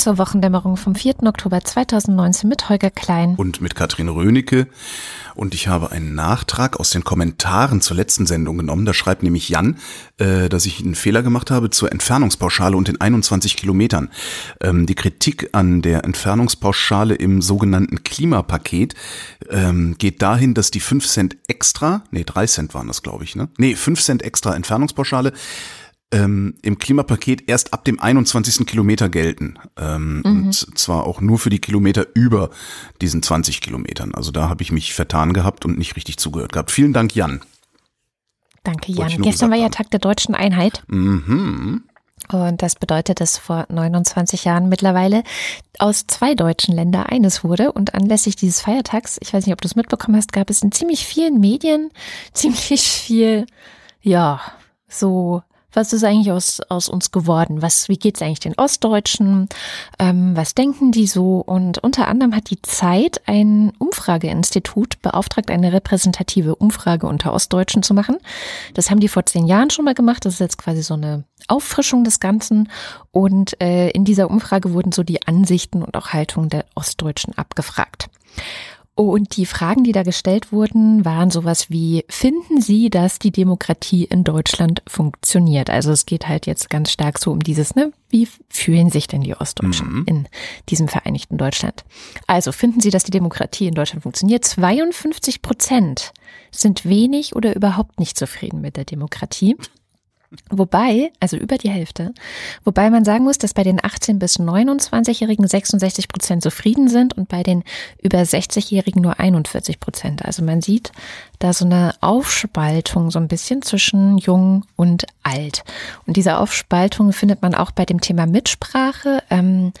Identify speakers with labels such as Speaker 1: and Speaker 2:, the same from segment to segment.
Speaker 1: Zur Wochendämmerung vom 4. Oktober 2019 mit Holger Klein.
Speaker 2: Und mit Katrin Rönecke. Und ich habe einen Nachtrag aus den Kommentaren zur letzten Sendung genommen. Da schreibt nämlich Jan, äh, dass ich einen Fehler gemacht habe zur Entfernungspauschale und den 21 Kilometern. Ähm, die Kritik an der Entfernungspauschale im sogenannten Klimapaket ähm, geht dahin, dass die 5 Cent extra, nee, 3 Cent waren das, glaube ich, ne? Nee, 5 Cent extra Entfernungspauschale ähm, im Klimapaket erst ab dem 21. Kilometer gelten. Ähm, mhm. Und zwar auch nur für die Kilometer über diesen 20 Kilometern. Also da habe ich mich vertan gehabt und nicht richtig zugehört gehabt. Vielen Dank, Jan.
Speaker 1: Danke, Jan. Gestern war ja Tag der deutschen Einheit.
Speaker 2: Mhm.
Speaker 1: Und das bedeutet, dass vor 29 Jahren mittlerweile aus zwei deutschen Ländern eines wurde. Und anlässlich dieses Feiertags, ich weiß nicht, ob du es mitbekommen hast, gab es in ziemlich vielen Medien ziemlich viel, ja, so was ist eigentlich aus, aus uns geworden? Was, wie geht's eigentlich den Ostdeutschen? Ähm, was denken die so? Und unter anderem hat die Zeit ein Umfrageinstitut beauftragt, eine repräsentative Umfrage unter Ostdeutschen zu machen. Das haben die vor zehn Jahren schon mal gemacht. Das ist jetzt quasi so eine Auffrischung des Ganzen. Und äh, in dieser Umfrage wurden so die Ansichten und auch Haltungen der Ostdeutschen abgefragt. Und die Fragen, die da gestellt wurden, waren sowas wie, finden Sie, dass die Demokratie in Deutschland funktioniert? Also es geht halt jetzt ganz stark so um dieses, ne, wie fühlen sich denn die Ostdeutschen mhm. in diesem vereinigten Deutschland? Also finden Sie, dass die Demokratie in Deutschland funktioniert? 52 Prozent sind wenig oder überhaupt nicht zufrieden mit der Demokratie. Wobei, also über die Hälfte, wobei man sagen muss, dass bei den 18- bis 29-Jährigen 66 Prozent zufrieden sind und bei den über 60-Jährigen nur 41 Prozent. Also man sieht da so eine Aufspaltung so ein bisschen zwischen jung und alt. Und diese Aufspaltung findet man auch bei dem Thema Mitsprache. Ähm,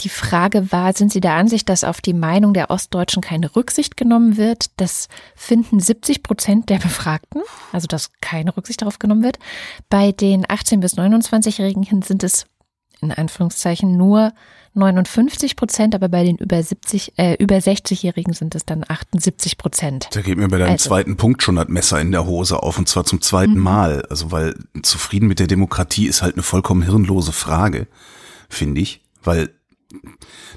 Speaker 1: die Frage war, sind Sie der Ansicht, dass auf die Meinung der Ostdeutschen keine Rücksicht genommen wird? Das finden 70 Prozent der Befragten, also dass keine Rücksicht darauf genommen wird. Bei den 18- bis 29-Jährigen sind es in Anführungszeichen nur 59 Prozent, aber bei den über 70, äh, über 60-Jährigen sind es dann 78 Prozent.
Speaker 2: Da geht mir bei deinem also. zweiten Punkt schon das Messer in der Hose auf und zwar zum zweiten mhm. Mal. Also weil zufrieden mit der Demokratie ist halt eine vollkommen hirnlose Frage, finde ich, weil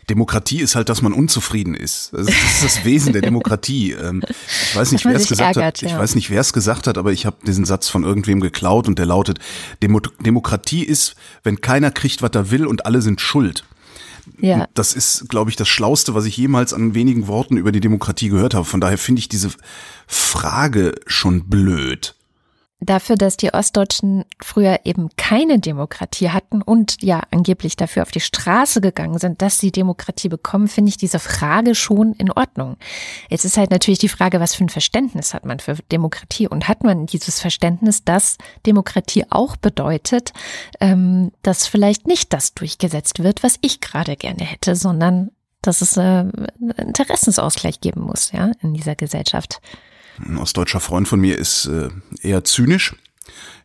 Speaker 2: Demokratie ist halt, dass man unzufrieden ist. Das ist das Wesen der Demokratie. Ähm, ich weiß nicht, wer es gesagt ärgert, hat. Ich ja. weiß nicht, wer es gesagt hat, aber ich habe diesen Satz von irgendwem geklaut und der lautet: Demo Demokratie ist, wenn keiner kriegt, was er will und alle sind schuld. Ja. Das ist, glaube ich, das Schlauste, was ich jemals an wenigen Worten über die Demokratie gehört habe. Von daher finde ich diese Frage schon blöd
Speaker 1: dafür, dass die Ostdeutschen früher eben keine Demokratie hatten und ja angeblich dafür auf die Straße gegangen sind, dass sie Demokratie bekommen, finde ich diese Frage schon in Ordnung. Jetzt ist halt natürlich die Frage, was für ein Verständnis hat man für Demokratie und hat man dieses Verständnis, dass Demokratie auch bedeutet, ähm, dass vielleicht nicht das durchgesetzt wird, was ich gerade gerne hätte, sondern dass es äh, einen Interessensausgleich geben muss, ja, in dieser Gesellschaft.
Speaker 2: Ein ostdeutscher Freund von mir ist äh, eher zynisch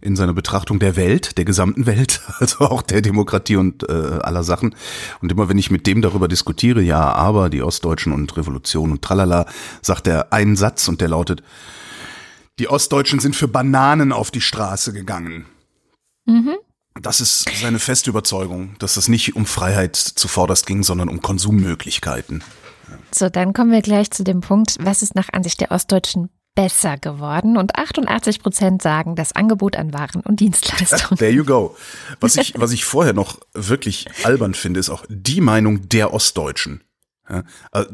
Speaker 2: in seiner Betrachtung der Welt, der gesamten Welt, also auch der Demokratie und äh, aller Sachen. Und immer wenn ich mit dem darüber diskutiere, ja, aber die Ostdeutschen und Revolution und tralala, sagt er einen Satz und der lautet, die Ostdeutschen sind für Bananen auf die Straße gegangen. Mhm. Das ist seine feste Überzeugung, dass es nicht um Freiheit zuvorderst ging, sondern um Konsummöglichkeiten.
Speaker 1: So, dann kommen wir gleich zu dem Punkt, was ist nach Ansicht der Ostdeutschen besser geworden und 88 Prozent sagen, das Angebot an Waren und Dienstleistungen.
Speaker 2: There you go. Was ich, was ich vorher noch wirklich albern finde, ist auch die Meinung der Ostdeutschen. Ja, also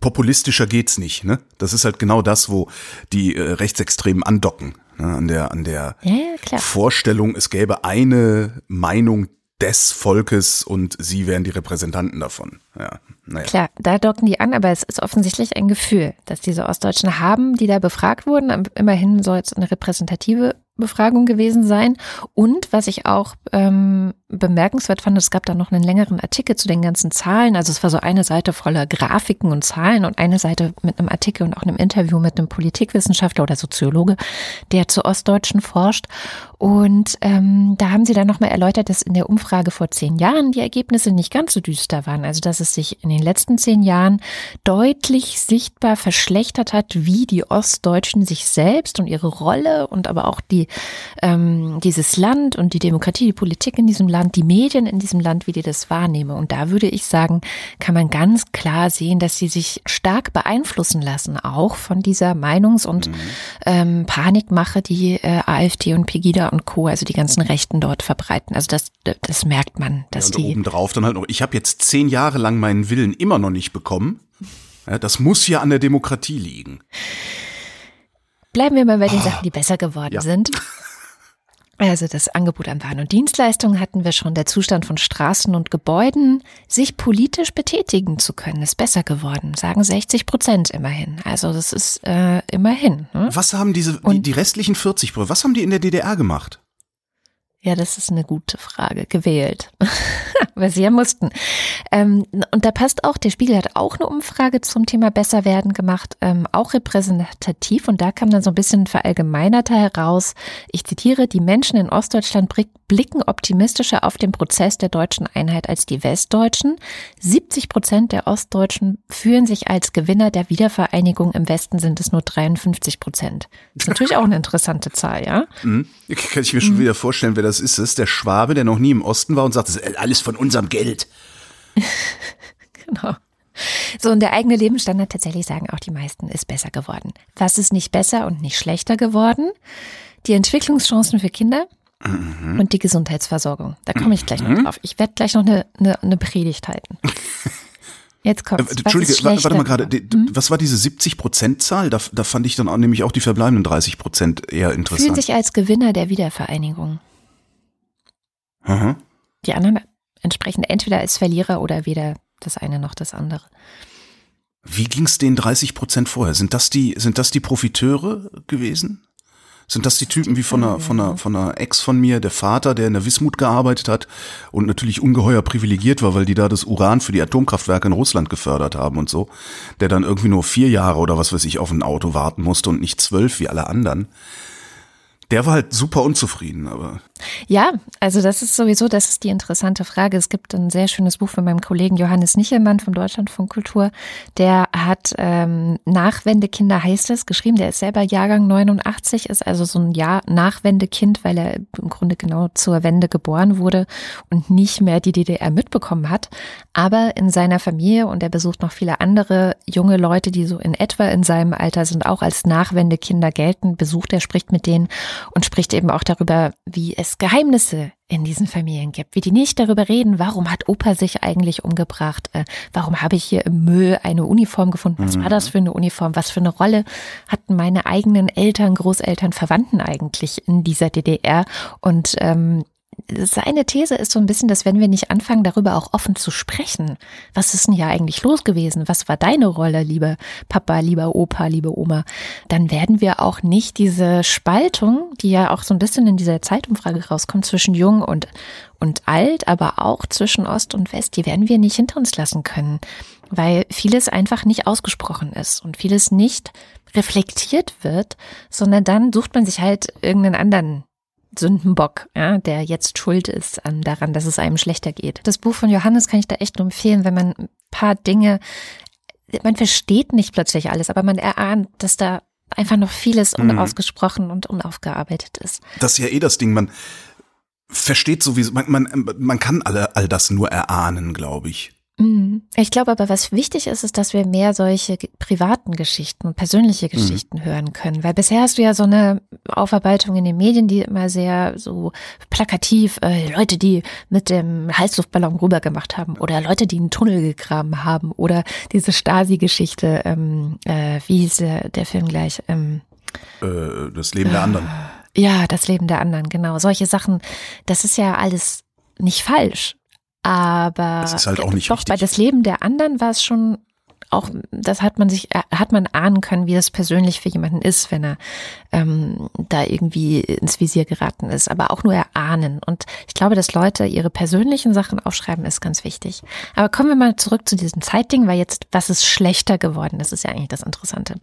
Speaker 2: populistischer geht's nicht. Ne? Das ist halt genau das, wo die äh, Rechtsextremen andocken. Ne? An der, an der ja, ja, Vorstellung, es gäbe eine Meinung des Volkes und sie wären die Repräsentanten davon. Ja,
Speaker 1: naja. Klar, da docken die an, aber es ist offensichtlich ein Gefühl, dass diese Ostdeutschen haben, die da befragt wurden. Immerhin soll es eine repräsentative Befragung gewesen sein. Und was ich auch ähm, bemerkenswert fand, es gab da noch einen längeren Artikel zu den ganzen Zahlen. Also es war so eine Seite voller Grafiken und Zahlen und eine Seite mit einem Artikel und auch einem Interview mit einem Politikwissenschaftler oder Soziologe, der zu Ostdeutschen forscht. Und ähm, da haben sie dann nochmal erläutert, dass in der Umfrage vor zehn Jahren die Ergebnisse nicht ganz so düster waren. Also dass es sich in den letzten zehn Jahren deutlich sichtbar verschlechtert hat, wie die Ostdeutschen sich selbst und ihre Rolle und aber auch die ähm, dieses Land und die Demokratie, die Politik in diesem Land, die Medien in diesem Land, wie die das wahrnehmen. Und da würde ich sagen, kann man ganz klar sehen, dass sie sich stark beeinflussen lassen, auch von dieser Meinungs- und mhm. ähm, Panikmache, die äh, AfD und Pegida und Co., also die ganzen Rechten dort verbreiten. Also das, das merkt man, dass ja, und
Speaker 2: die. Obendrauf dann halt noch, ich habe jetzt zehn Jahre lang meinen Willen immer noch nicht bekommen. Ja, das muss ja an der Demokratie liegen.
Speaker 1: Bleiben wir mal bei den oh, Sachen, die besser geworden ja. sind. Also das Angebot an Waren und Dienstleistungen hatten wir schon. Der Zustand von Straßen und Gebäuden, sich politisch betätigen zu können, ist besser geworden. Sagen 60 Prozent immerhin. Also das ist äh, immerhin.
Speaker 2: Ne? Was haben diese die, die restlichen 40 Prozent? Was haben die in der DDR gemacht?
Speaker 1: Ja, das ist eine gute Frage. Gewählt. Weil sie ja mussten. Ähm, und da passt auch, der Spiegel hat auch eine Umfrage zum Thema Besserwerden gemacht, ähm, auch repräsentativ. Und da kam dann so ein bisschen verallgemeinerter heraus. Ich zitiere, die Menschen in Ostdeutschland blicken optimistischer auf den Prozess der deutschen Einheit als die Westdeutschen. 70 Prozent der Ostdeutschen fühlen sich als Gewinner der Wiedervereinigung. Im Westen sind es nur 53 Prozent. Das ist natürlich auch eine interessante Zahl, ja?
Speaker 2: Mhm. Kann ich mir schon mhm. wieder vorstellen, wer das ist. Das ist der Schwabe, der noch nie im Osten war und sagt, das ist alles von unserem Geld.
Speaker 1: genau. So, und der eigene Lebensstandard tatsächlich sagen auch die meisten ist besser geworden. Was ist nicht besser und nicht schlechter geworden? Die Entwicklungschancen für Kinder mhm. und die Gesundheitsversorgung. Da komme ich gleich noch mhm. drauf. Ich werde gleich noch eine, eine, eine Predigt halten. Jetzt kommt.
Speaker 2: Äh, Entschuldige, warte mal gerade. Hm? Was war diese 70 Prozent Zahl? Da, da fand ich dann auch, nämlich auch die verbleibenden 30 Prozent eher interessant.
Speaker 1: Fühlen sich als Gewinner der Wiedervereinigung. Aha. Die anderen entsprechend entweder als Verlierer oder weder das eine noch das andere.
Speaker 2: Wie ging es den 30 Prozent vorher? Sind das die, sind das die Profiteure gewesen? Sind das die Typen wie von einer, von einer, von einer Ex von mir, der Vater, der in der Wismut gearbeitet hat und natürlich ungeheuer privilegiert war, weil die da das Uran für die Atomkraftwerke in Russland gefördert haben und so, der dann irgendwie nur vier Jahre oder was weiß ich auf ein Auto warten musste und nicht zwölf wie alle anderen. Der war halt super unzufrieden, aber.
Speaker 1: Ja, also das ist sowieso, das ist die interessante Frage. Es gibt ein sehr schönes Buch von meinem Kollegen Johannes Nichelmann vom Deutschlandfunk Kultur. Der hat ähm, Nachwendekinder heißt es geschrieben. Der ist selber Jahrgang 89, ist also so ein Jahr Nachwendekind, weil er im Grunde genau zur Wende geboren wurde und nicht mehr die DDR mitbekommen hat. Aber in seiner Familie und er besucht noch viele andere junge Leute, die so in etwa in seinem Alter sind, auch als Nachwendekinder gelten, besucht er, spricht mit denen und spricht eben auch darüber, wie es Geheimnisse in diesen Familien gibt, wie die nicht darüber reden, warum hat Opa sich eigentlich umgebracht, äh, warum habe ich hier im Müll eine Uniform gefunden, was war das mhm. für eine Uniform, was für eine Rolle hatten meine eigenen Eltern, Großeltern, Verwandten eigentlich in dieser DDR und ähm, seine These ist so ein bisschen, dass wenn wir nicht anfangen, darüber auch offen zu sprechen, was ist denn hier eigentlich los gewesen? Was war deine Rolle, lieber Papa, lieber Opa, liebe Oma? Dann werden wir auch nicht diese Spaltung, die ja auch so ein bisschen in dieser Zeitumfrage rauskommt, zwischen jung und, und alt, aber auch zwischen Ost und West, die werden wir nicht hinter uns lassen können, weil vieles einfach nicht ausgesprochen ist und vieles nicht reflektiert wird, sondern dann sucht man sich halt irgendeinen anderen Sündenbock, ja, der jetzt schuld ist an daran, dass es einem schlechter geht. Das Buch von Johannes kann ich da echt nur empfehlen, wenn man ein paar Dinge, man versteht nicht plötzlich alles, aber man erahnt, dass da einfach noch vieles mhm. unausgesprochen und unaufgearbeitet ist.
Speaker 2: Das ist ja eh das Ding, man versteht sowieso, man, man, man kann alle, all das nur erahnen, glaube ich.
Speaker 1: Mhm. Ich glaube aber, was wichtig ist, ist, dass wir mehr solche privaten Geschichten und persönliche mhm. Geschichten mhm. hören können. Weil bisher hast du ja so eine Aufarbeitung in den Medien, die immer sehr so plakativ, äh, Leute, die mit dem Heißluftballon rübergemacht haben oder Leute, die einen Tunnel gegraben haben oder diese Stasi-Geschichte, ähm, äh, wie hieß der, der Film gleich? Ähm,
Speaker 2: äh, das Leben der anderen.
Speaker 1: Ja, das Leben der anderen, genau. Solche Sachen, das ist ja alles nicht falsch. Aber
Speaker 2: das ist halt auch nicht
Speaker 1: doch,
Speaker 2: wichtig.
Speaker 1: bei das Leben der anderen war es schon auch das hat man sich, äh, hat man ahnen können, wie das persönlich für jemanden ist, wenn er ähm, da irgendwie ins Visier geraten ist. Aber auch nur erahnen. Und ich glaube, dass Leute ihre persönlichen Sachen aufschreiben, ist ganz wichtig. Aber kommen wir mal zurück zu diesem Zeitding, weil jetzt, was ist schlechter geworden? Das ist ja eigentlich das Interessante.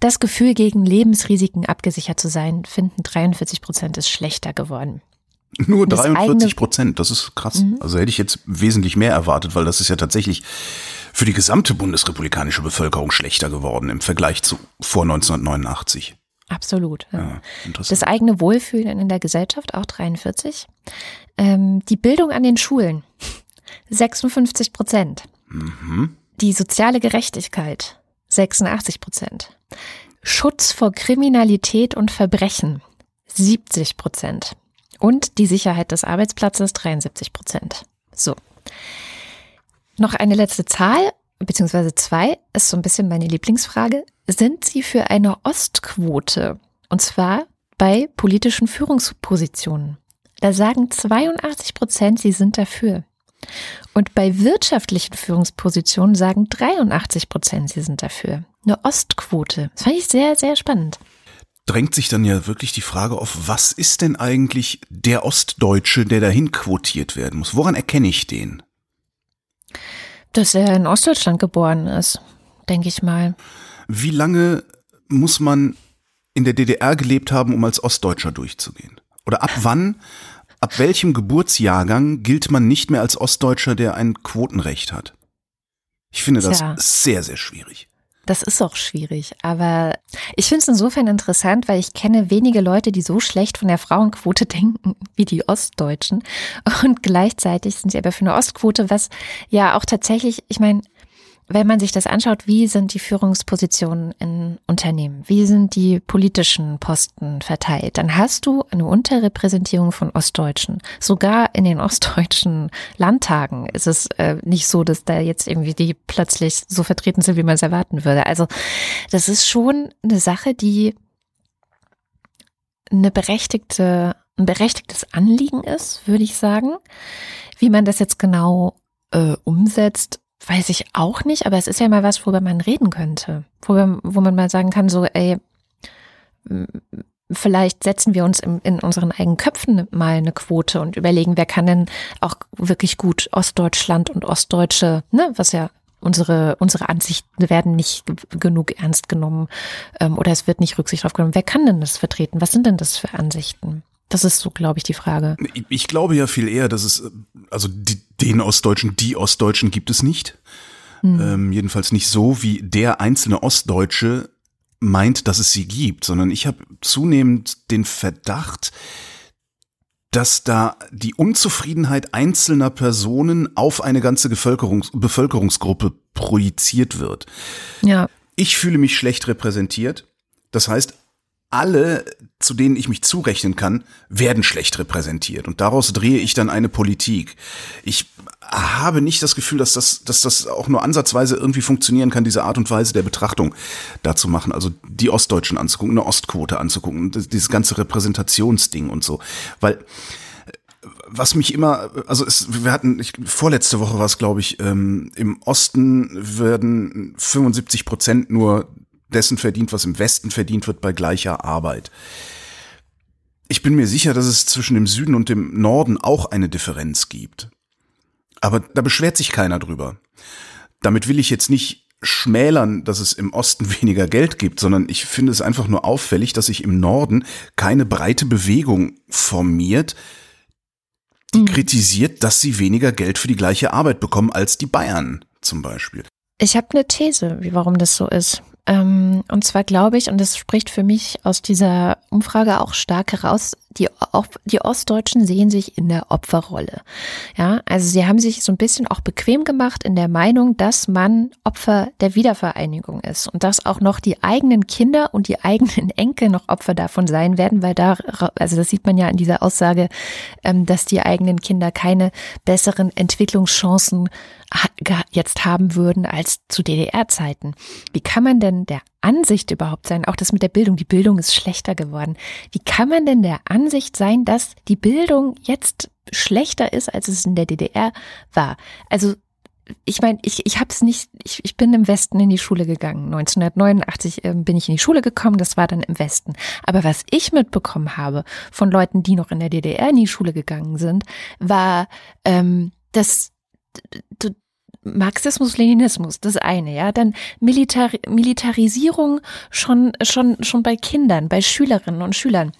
Speaker 1: Das Gefühl, gegen Lebensrisiken abgesichert zu sein, finden 43 Prozent ist schlechter geworden.
Speaker 2: Nur 43 Prozent, das ist krass. Mhm. Also hätte ich jetzt wesentlich mehr erwartet, weil das ist ja tatsächlich für die gesamte bundesrepublikanische Bevölkerung schlechter geworden im Vergleich zu vor 1989.
Speaker 1: Absolut. Ja. Ja, das eigene Wohlfühlen in der Gesellschaft, auch 43. Ähm, die Bildung an den Schulen, 56 Prozent. Mhm. Die soziale Gerechtigkeit, 86 Prozent. Schutz vor Kriminalität und Verbrechen, 70 Prozent. Und die Sicherheit des Arbeitsplatzes, 73 Prozent. So. Noch eine letzte Zahl, beziehungsweise zwei, ist so ein bisschen meine Lieblingsfrage. Sind Sie für eine Ostquote? Und zwar bei politischen Führungspositionen. Da sagen 82 Prozent, sie sind dafür. Und bei wirtschaftlichen Führungspositionen sagen 83 Prozent, sie sind dafür. Eine Ostquote. Das fand ich sehr, sehr spannend.
Speaker 2: Drängt sich dann ja wirklich die Frage auf, was ist denn eigentlich der Ostdeutsche, der dahin quotiert werden muss? Woran erkenne ich den?
Speaker 1: Dass er in Ostdeutschland geboren ist, denke ich mal.
Speaker 2: Wie lange muss man in der DDR gelebt haben, um als Ostdeutscher durchzugehen? Oder ab wann, ab welchem Geburtsjahrgang gilt man nicht mehr als Ostdeutscher, der ein Quotenrecht hat? Ich finde das Tja. sehr, sehr schwierig.
Speaker 1: Das ist auch schwierig, aber ich finde es insofern interessant, weil ich kenne wenige Leute, die so schlecht von der Frauenquote denken wie die Ostdeutschen. Und gleichzeitig sind sie aber für eine Ostquote, was ja auch tatsächlich, ich meine, wenn man sich das anschaut, wie sind die Führungspositionen in Unternehmen, wie sind die politischen Posten verteilt, dann hast du eine Unterrepräsentierung von Ostdeutschen. Sogar in den ostdeutschen Landtagen ist es äh, nicht so, dass da jetzt irgendwie die plötzlich so vertreten sind, wie man es erwarten würde. Also das ist schon eine Sache, die eine berechtigte, ein berechtigtes Anliegen ist, würde ich sagen. Wie man das jetzt genau äh, umsetzt, Weiß ich auch nicht, aber es ist ja mal was, worüber man reden könnte. Wo, wo man mal sagen kann, so, ey, vielleicht setzen wir uns in, in unseren eigenen Köpfen mal eine Quote und überlegen, wer kann denn auch wirklich gut Ostdeutschland und Ostdeutsche, ne, was ja unsere, unsere Ansichten werden nicht genug ernst genommen ähm, oder es wird nicht Rücksicht drauf genommen. Wer kann denn das vertreten? Was sind denn das für Ansichten? Das ist so, glaube ich, die Frage.
Speaker 2: Ich glaube ja viel eher, dass es, also die, den Ostdeutschen, die Ostdeutschen gibt es nicht. Hm. Ähm, jedenfalls nicht so, wie der einzelne Ostdeutsche meint, dass es sie gibt, sondern ich habe zunehmend den Verdacht, dass da die Unzufriedenheit einzelner Personen auf eine ganze Bevölkerungs Bevölkerungsgruppe projiziert wird.
Speaker 1: Ja.
Speaker 2: Ich fühle mich schlecht repräsentiert. Das heißt, alle, zu denen ich mich zurechnen kann, werden schlecht repräsentiert. Und daraus drehe ich dann eine Politik. Ich habe nicht das Gefühl, dass das, dass das auch nur ansatzweise irgendwie funktionieren kann, diese Art und Weise der Betrachtung dazu machen. Also die Ostdeutschen anzugucken, eine Ostquote anzugucken, dieses ganze Repräsentationsding und so. Weil was mich immer, also es, wir hatten, ich, vorletzte Woche war es, glaube ich, ähm, im Osten werden 75 Prozent nur dessen verdient, was im Westen verdient wird bei gleicher Arbeit. Ich bin mir sicher, dass es zwischen dem Süden und dem Norden auch eine Differenz gibt. Aber da beschwert sich keiner drüber. Damit will ich jetzt nicht schmälern, dass es im Osten weniger Geld gibt, sondern ich finde es einfach nur auffällig, dass sich im Norden keine breite Bewegung formiert, die mhm. kritisiert, dass sie weniger Geld für die gleiche Arbeit bekommen als die Bayern zum Beispiel.
Speaker 1: Ich habe eine These, wie warum das so ist. Ähm, und zwar glaube ich, und das spricht für mich aus dieser Umfrage auch stark heraus, die, die Ostdeutschen sehen sich in der Opferrolle. Ja, also sie haben sich so ein bisschen auch bequem gemacht in der Meinung, dass man Opfer der Wiedervereinigung ist und dass auch noch die eigenen Kinder und die eigenen Enkel noch Opfer davon sein werden, weil da, also das sieht man ja in dieser Aussage, ähm, dass die eigenen Kinder keine besseren Entwicklungschancen jetzt haben würden als zu DDR-Zeiten. Wie kann man denn der Ansicht überhaupt sein, auch das mit der Bildung, die Bildung ist schlechter geworden. Wie kann man denn der Ansicht sein, dass die Bildung jetzt schlechter ist, als es in der DDR war? Also ich meine, ich, ich habe es nicht, ich, ich bin im Westen in die Schule gegangen. 1989 äh, bin ich in die Schule gekommen, das war dann im Westen. Aber was ich mitbekommen habe von Leuten, die noch in der DDR in die Schule gegangen sind, war, ähm, dass Marxismus, Leninismus, das eine, ja, dann Militar Militarisierung schon, schon, schon bei Kindern, bei Schülerinnen und Schülern.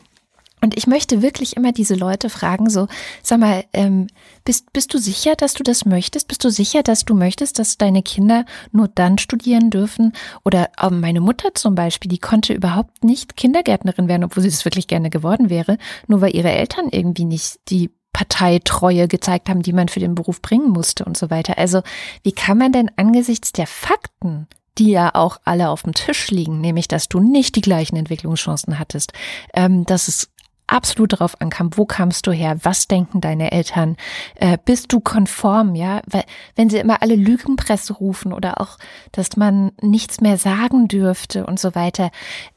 Speaker 1: Und ich möchte wirklich immer diese Leute fragen, so, sag mal, ähm, bist, bist du sicher, dass du das möchtest? Bist du sicher, dass du möchtest, dass deine Kinder nur dann studieren dürfen? Oder ähm, meine Mutter zum Beispiel, die konnte überhaupt nicht Kindergärtnerin werden, obwohl sie das wirklich gerne geworden wäre, nur weil ihre Eltern irgendwie nicht die Parteitreue gezeigt haben, die man für den Beruf bringen musste und so weiter. Also wie kann man denn angesichts der Fakten die ja auch alle auf dem Tisch liegen, nämlich dass du nicht die gleichen Entwicklungschancen hattest, ähm, dass es absolut darauf ankam, wo kamst du her, was denken deine Eltern, äh, bist du konform, ja, weil wenn sie immer alle Lügenpresse rufen oder auch, dass man nichts mehr sagen dürfte und so weiter.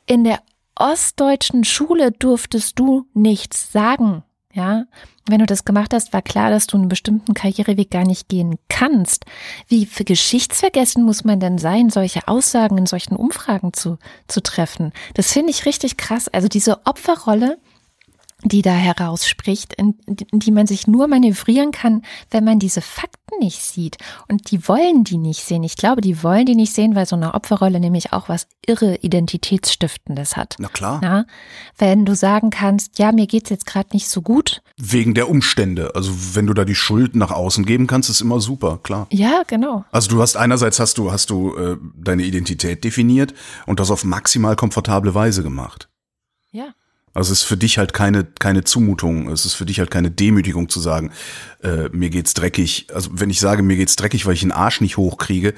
Speaker 1: In der ostdeutschen Schule durftest du nichts sagen. Ja, wenn du das gemacht hast, war klar, dass du einen bestimmten Karriereweg gar nicht gehen kannst. Wie für geschichtsvergessen muss man denn sein, solche Aussagen in solchen Umfragen zu, zu treffen? Das finde ich richtig krass. Also diese Opferrolle, die da herausspricht, in, in, die man sich nur manövrieren kann, wenn man diese Fakten nicht sieht. Und die wollen die nicht sehen. Ich glaube, die wollen die nicht sehen, weil so eine Opferrolle nämlich auch was irre Identitätsstiftendes hat.
Speaker 2: Na klar.
Speaker 1: Ja? Wenn du sagen kannst, ja, mir geht's jetzt gerade nicht so gut.
Speaker 2: Wegen der Umstände. Also wenn du da die Schuld nach außen geben kannst, ist immer super, klar.
Speaker 1: Ja, genau.
Speaker 2: Also du hast einerseits hast du, hast du äh, deine Identität definiert und das auf maximal komfortable Weise gemacht. Also es ist für dich halt keine, keine Zumutung, es ist für dich halt keine Demütigung zu sagen, äh, mir geht's dreckig. Also wenn ich sage, mir geht's dreckig, weil ich einen Arsch nicht hochkriege,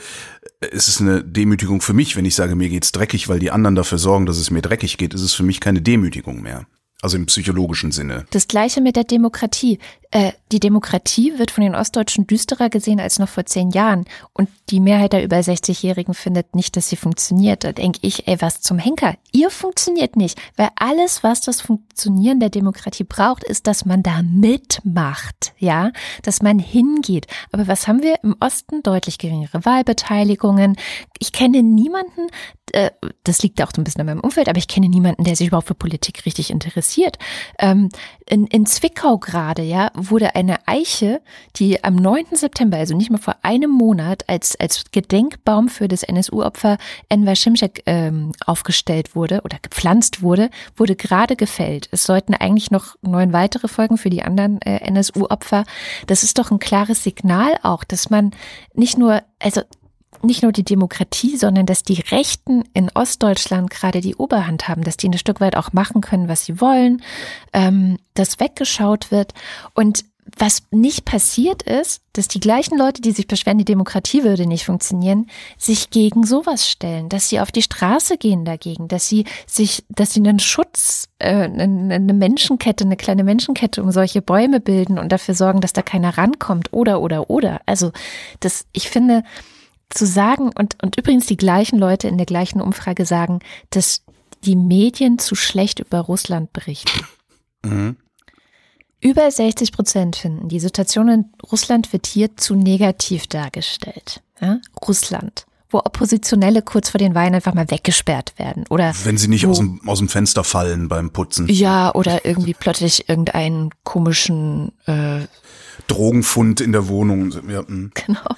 Speaker 2: äh, ist es eine Demütigung für mich. Wenn ich sage, mir geht's dreckig, weil die anderen dafür sorgen, dass es mir dreckig geht, ist es für mich keine Demütigung mehr. Also im psychologischen Sinne.
Speaker 1: Das gleiche mit der Demokratie. Äh, die Demokratie wird von den Ostdeutschen düsterer gesehen als noch vor zehn Jahren. Und die Mehrheit der über 60-Jährigen findet nicht, dass sie funktioniert. Da denke ich, ey, was zum Henker? Ihr funktioniert nicht. Weil alles, was das Funktionieren der Demokratie braucht, ist, dass man da mitmacht. Ja, dass man hingeht. Aber was haben wir im Osten? Deutlich geringere Wahlbeteiligungen. Ich kenne niemanden, äh, das liegt auch so ein bisschen an meinem Umfeld, aber ich kenne niemanden, der sich überhaupt für Politik richtig interessiert. Ähm, in, in Zwickau gerade, ja, wurde eine Eiche, die am 9. September, also nicht mal vor einem Monat, als, als Gedenkbaum für das NSU-Opfer Enver Şimşek ähm, aufgestellt wurde oder gepflanzt wurde, wurde gerade gefällt. Es sollten eigentlich noch neun weitere Folgen für die anderen äh, NSU-Opfer. Das ist doch ein klares Signal auch, dass man nicht nur, also nicht nur die Demokratie, sondern dass die Rechten in Ostdeutschland gerade die Oberhand haben, dass die ein Stück weit auch machen können, was sie wollen, ähm, dass weggeschaut wird. Und was nicht passiert ist, dass die gleichen Leute, die sich beschweren, die Demokratie würde nicht funktionieren, sich gegen sowas stellen, dass sie auf die Straße gehen dagegen, dass sie sich, dass sie einen Schutz, äh, eine Menschenkette, eine kleine Menschenkette um solche Bäume bilden und dafür sorgen, dass da keiner rankommt oder oder oder. Also das, ich finde, zu sagen, und, und übrigens die gleichen Leute in der gleichen Umfrage sagen, dass die Medien zu schlecht über Russland berichten. Mhm. Über 60 Prozent finden, die Situation in Russland wird hier zu negativ dargestellt. Ja? Russland wo Oppositionelle kurz vor den Wahlen einfach mal weggesperrt werden. Oder
Speaker 2: wenn sie nicht aus dem, aus dem Fenster fallen beim Putzen.
Speaker 1: Ja, oder irgendwie plötzlich irgendeinen komischen äh,
Speaker 2: Drogenfund in der Wohnung. Ja,
Speaker 1: hm. genau.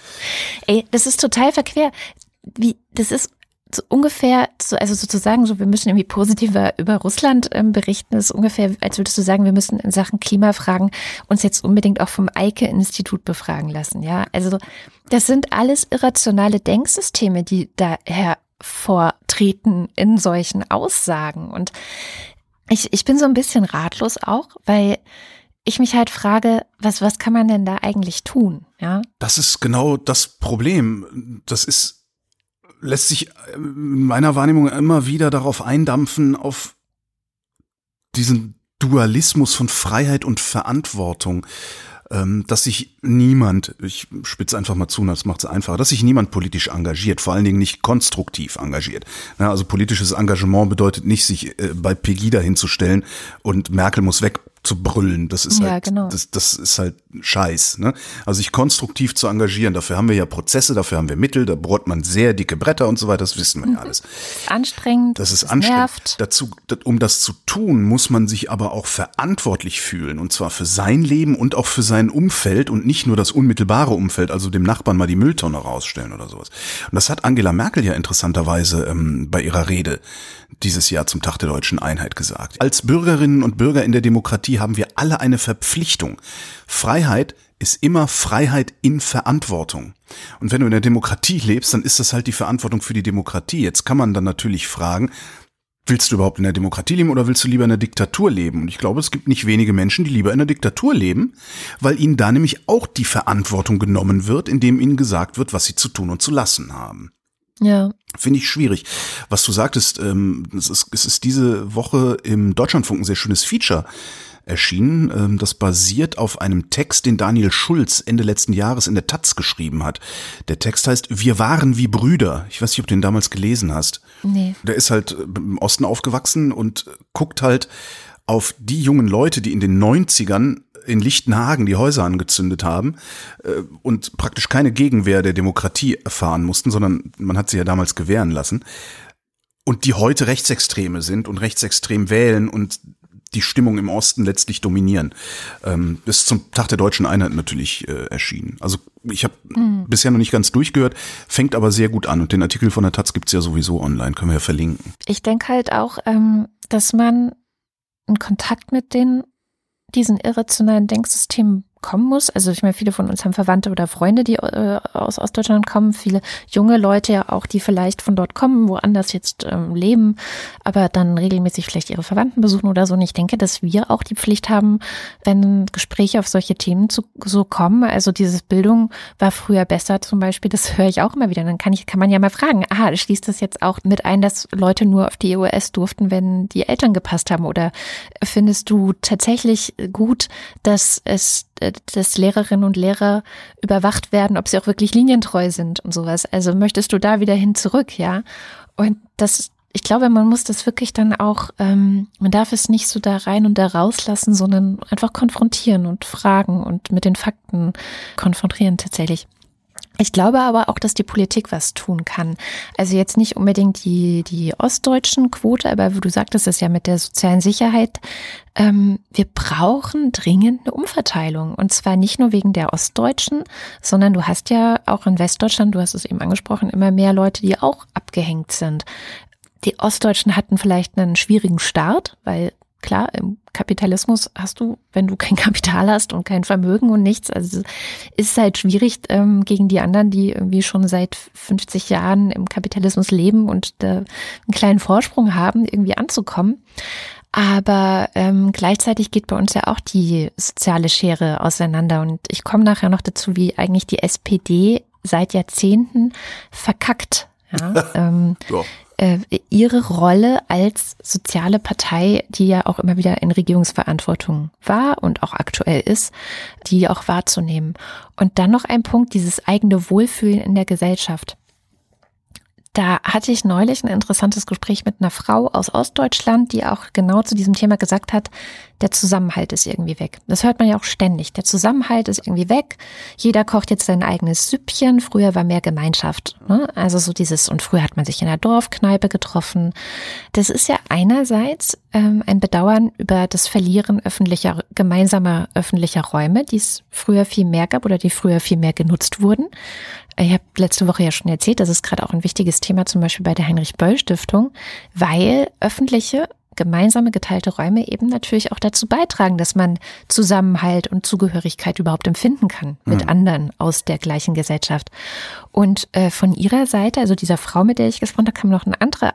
Speaker 1: Ey, das ist total verquer. Wie, das ist so ungefähr, so, also sozusagen so, wir müssen irgendwie positiver über Russland ähm, berichten, das ist ungefähr, als würdest du sagen, wir müssen in Sachen Klimafragen uns jetzt unbedingt auch vom Eike-Institut befragen lassen, ja. Also das sind alles irrationale Denksysteme, die da hervortreten in solchen Aussagen. Und ich, ich bin so ein bisschen ratlos auch, weil ich mich halt frage, was, was kann man denn da eigentlich tun? Ja.
Speaker 2: Das ist genau das Problem. Das ist, lässt sich in meiner Wahrnehmung immer wieder darauf eindampfen, auf diesen Dualismus von Freiheit und Verantwortung ähm, dass sich niemand, ich spitze einfach mal zu, das macht es einfacher, dass sich niemand politisch engagiert, vor allen Dingen nicht konstruktiv engagiert. also politisches Engagement bedeutet nicht, sich äh, bei Pegida hinzustellen und Merkel muss weg zu brüllen. Das ist
Speaker 1: Ja,
Speaker 2: halt,
Speaker 1: genau.
Speaker 2: das, das ist halt Scheiß. Ne? Also sich konstruktiv zu engagieren, dafür haben wir ja Prozesse, dafür haben wir Mittel, da bohrt man sehr dicke Bretter und so weiter, das wissen wir ja alles.
Speaker 1: Anstrengend.
Speaker 2: Das ist anstrengend.
Speaker 1: Nervt.
Speaker 2: Dazu, um das zu tun, muss man sich aber auch verantwortlich fühlen. Und zwar für sein Leben und auch für sein Umfeld und nicht nur das unmittelbare Umfeld, also dem Nachbarn mal die Mülltonne rausstellen oder sowas. Und das hat Angela Merkel ja interessanterweise ähm, bei ihrer Rede dieses Jahr zum Tag der deutschen Einheit gesagt. Als Bürgerinnen und Bürger in der Demokratie haben wir alle eine Verpflichtung. Freiheit ist immer Freiheit in Verantwortung. Und wenn du in der Demokratie lebst, dann ist das halt die Verantwortung für die Demokratie. Jetzt kann man dann natürlich fragen, willst du überhaupt in der Demokratie leben oder willst du lieber in der Diktatur leben? Und ich glaube, es gibt nicht wenige Menschen, die lieber in der Diktatur leben, weil ihnen da nämlich auch die Verantwortung genommen wird, indem ihnen gesagt wird, was sie zu tun und zu lassen haben.
Speaker 1: Ja.
Speaker 2: Finde ich schwierig. Was du sagtest, ähm, es, ist, es ist diese Woche im Deutschlandfunk ein sehr schönes Feature erschienen. Ähm, das basiert auf einem Text, den Daniel Schulz Ende letzten Jahres in der Taz geschrieben hat. Der Text heißt Wir waren wie Brüder. Ich weiß nicht, ob du den damals gelesen hast.
Speaker 1: Nee.
Speaker 2: Der ist halt äh, im Osten aufgewachsen und guckt halt auf die jungen Leute, die in den 90ern in Lichtenhagen die Häuser angezündet haben äh, und praktisch keine Gegenwehr der Demokratie erfahren mussten, sondern man hat sie ja damals gewähren lassen. Und die heute Rechtsextreme sind und rechtsextrem wählen und die Stimmung im Osten letztlich dominieren. Ähm, ist zum Tag der deutschen Einheit natürlich äh, erschienen. Also ich habe bisher noch nicht ganz durchgehört, fängt aber sehr gut an. Und den Artikel von der Taz gibt's ja sowieso online, können wir ja verlinken.
Speaker 1: Ich denke halt auch, ähm, dass man in Kontakt mit den, diesen irrationalen Denksystemen kommen muss. Also ich meine, viele von uns haben Verwandte oder Freunde, die äh, aus Ostdeutschland kommen, viele junge Leute ja auch, die vielleicht von dort kommen, woanders jetzt ähm, leben, aber dann regelmäßig vielleicht ihre Verwandten besuchen oder so. Und ich denke, dass wir auch die Pflicht haben, wenn Gespräche auf solche Themen zu, so kommen. Also dieses Bildung war früher besser zum Beispiel, das höre ich auch immer wieder. Dann kann ich, kann man ja mal fragen, aha, schließt das jetzt auch mit ein, dass Leute nur auf die EOS durften, wenn die Eltern gepasst haben? Oder findest du tatsächlich gut, dass es dass Lehrerinnen und Lehrer überwacht werden, ob sie auch wirklich linientreu sind und sowas. Also möchtest du da wieder hin zurück, ja? Und das, ich glaube, man muss das wirklich dann auch, ähm, man darf es nicht so da rein und da rauslassen, sondern einfach konfrontieren und fragen und mit den Fakten konfrontieren tatsächlich. Ich glaube aber auch, dass die Politik was tun kann. Also jetzt nicht unbedingt die, die ostdeutschen Quote, aber wie du sagtest, das ja mit der sozialen Sicherheit. Ähm, wir brauchen dringend eine Umverteilung. Und zwar nicht nur wegen der Ostdeutschen, sondern du hast ja auch in Westdeutschland, du hast es eben angesprochen, immer mehr Leute, die auch abgehängt sind. Die Ostdeutschen hatten vielleicht einen schwierigen Start, weil klar, im Kapitalismus hast du, wenn du kein Kapital hast und kein Vermögen und nichts, also ist es halt schwierig ähm, gegen die anderen, die irgendwie schon seit 50 Jahren im Kapitalismus leben und äh, einen kleinen Vorsprung haben, irgendwie anzukommen. Aber ähm, gleichzeitig geht bei uns ja auch die soziale Schere auseinander. Und ich komme nachher noch dazu, wie eigentlich die SPD seit Jahrzehnten verkackt. Ja, ähm,
Speaker 2: Ja.
Speaker 1: Äh, ihre Rolle als soziale Partei, die ja auch immer wieder in Regierungsverantwortung war und auch aktuell ist, die auch wahrzunehmen. Und dann noch ein Punkt, dieses eigene Wohlfühlen in der Gesellschaft. Da hatte ich neulich ein interessantes Gespräch mit einer Frau aus Ostdeutschland, die auch genau zu diesem Thema gesagt hat, der Zusammenhalt ist irgendwie weg. Das hört man ja auch ständig. Der Zusammenhalt ist irgendwie weg. Jeder kocht jetzt sein eigenes Süppchen. Früher war mehr Gemeinschaft. Ne? Also so dieses, und früher hat man sich in der Dorfkneipe getroffen. Das ist ja einerseits ähm, ein Bedauern über das Verlieren öffentlicher, gemeinsamer öffentlicher Räume, die es früher viel mehr gab oder die früher viel mehr genutzt wurden. Ich habe letzte Woche ja schon erzählt, das ist gerade auch ein wichtiges Thema, zum Beispiel bei der Heinrich-Böll-Stiftung, weil öffentliche, gemeinsame geteilte Räume eben natürlich auch dazu beitragen, dass man Zusammenhalt und Zugehörigkeit überhaupt empfinden kann mit
Speaker 2: Mhm.
Speaker 1: anderen aus der gleichen Gesellschaft. Und äh, von ihrer Seite, also dieser Frau, mit der ich gesprochen habe, kam noch ein anderer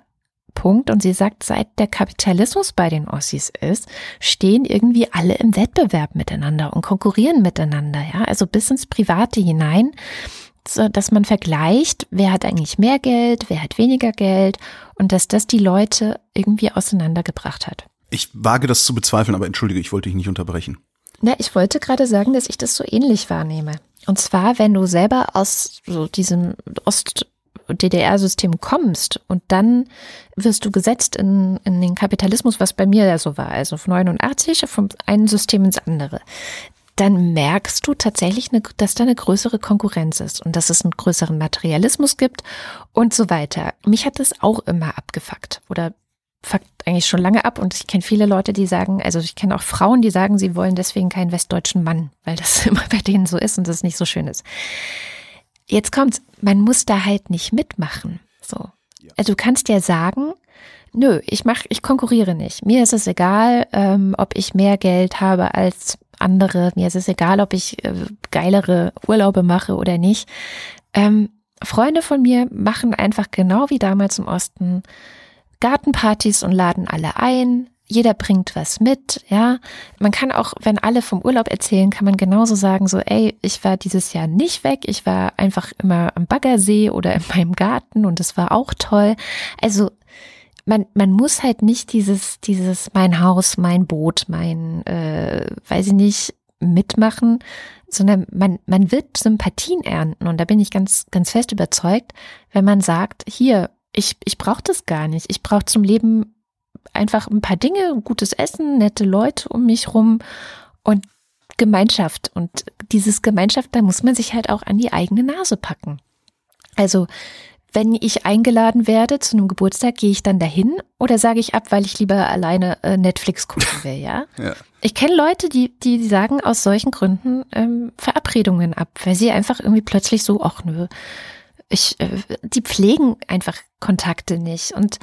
Speaker 1: Punkt und sie sagt, seit der Kapitalismus bei den Ossis ist, stehen irgendwie alle im Wettbewerb miteinander und konkurrieren miteinander, ja, also bis ins Private hinein, dass man vergleicht, wer hat eigentlich mehr Geld, wer hat weniger Geld und dass das die Leute irgendwie auseinandergebracht hat.
Speaker 2: Ich wage das zu bezweifeln, aber entschuldige, ich wollte dich nicht unterbrechen.
Speaker 1: Na, ich wollte gerade sagen, dass ich das so ähnlich wahrnehme. Und zwar, wenn du selber aus so diesem DDR-System kommst und dann wirst du gesetzt in, in den Kapitalismus, was bei mir ja so war, also von 89 vom einen System ins andere, dann merkst du tatsächlich, dass da eine größere Konkurrenz ist und dass es einen größeren Materialismus gibt und so weiter. Mich hat das auch immer abgefuckt oder fuckt eigentlich schon lange ab und ich kenne viele Leute, die sagen, also ich kenne auch Frauen, die sagen, sie wollen deswegen keinen westdeutschen Mann, weil das immer bei denen so ist und das nicht so schön ist. Jetzt kommt's, man muss da halt nicht mitmachen. So. Also du kannst ja sagen, nö, ich mach, ich konkurriere nicht. Mir ist es egal, ähm, ob ich mehr Geld habe als andere. Mir ist es egal, ob ich äh, geilere Urlaube mache oder nicht. Ähm, Freunde von mir machen einfach genau wie damals im Osten Gartenpartys und laden alle ein. Jeder bringt was mit, ja. Man kann auch, wenn alle vom Urlaub erzählen, kann man genauso sagen, so, ey, ich war dieses Jahr nicht weg, ich war einfach immer am Baggersee oder in meinem Garten und es war auch toll. Also, man, man muss halt nicht dieses, dieses mein Haus, mein Boot, mein, äh, weiß ich nicht, mitmachen, sondern man, man wird Sympathien ernten. Und da bin ich ganz, ganz fest überzeugt, wenn man sagt, hier, ich, ich brauche das gar nicht. Ich brauche zum Leben einfach ein paar Dinge, gutes Essen, nette Leute um mich rum und Gemeinschaft. Und dieses Gemeinschaft, da muss man sich halt auch an die eigene Nase packen. Also wenn ich eingeladen werde zu einem Geburtstag, gehe ich dann dahin oder sage ich ab, weil ich lieber alleine äh, Netflix gucken will, ja? ja. Ich kenne Leute, die, die sagen aus solchen Gründen ähm, Verabredungen ab, weil sie einfach irgendwie plötzlich so, ach nö, ich, äh, die pflegen einfach Kontakte nicht. Und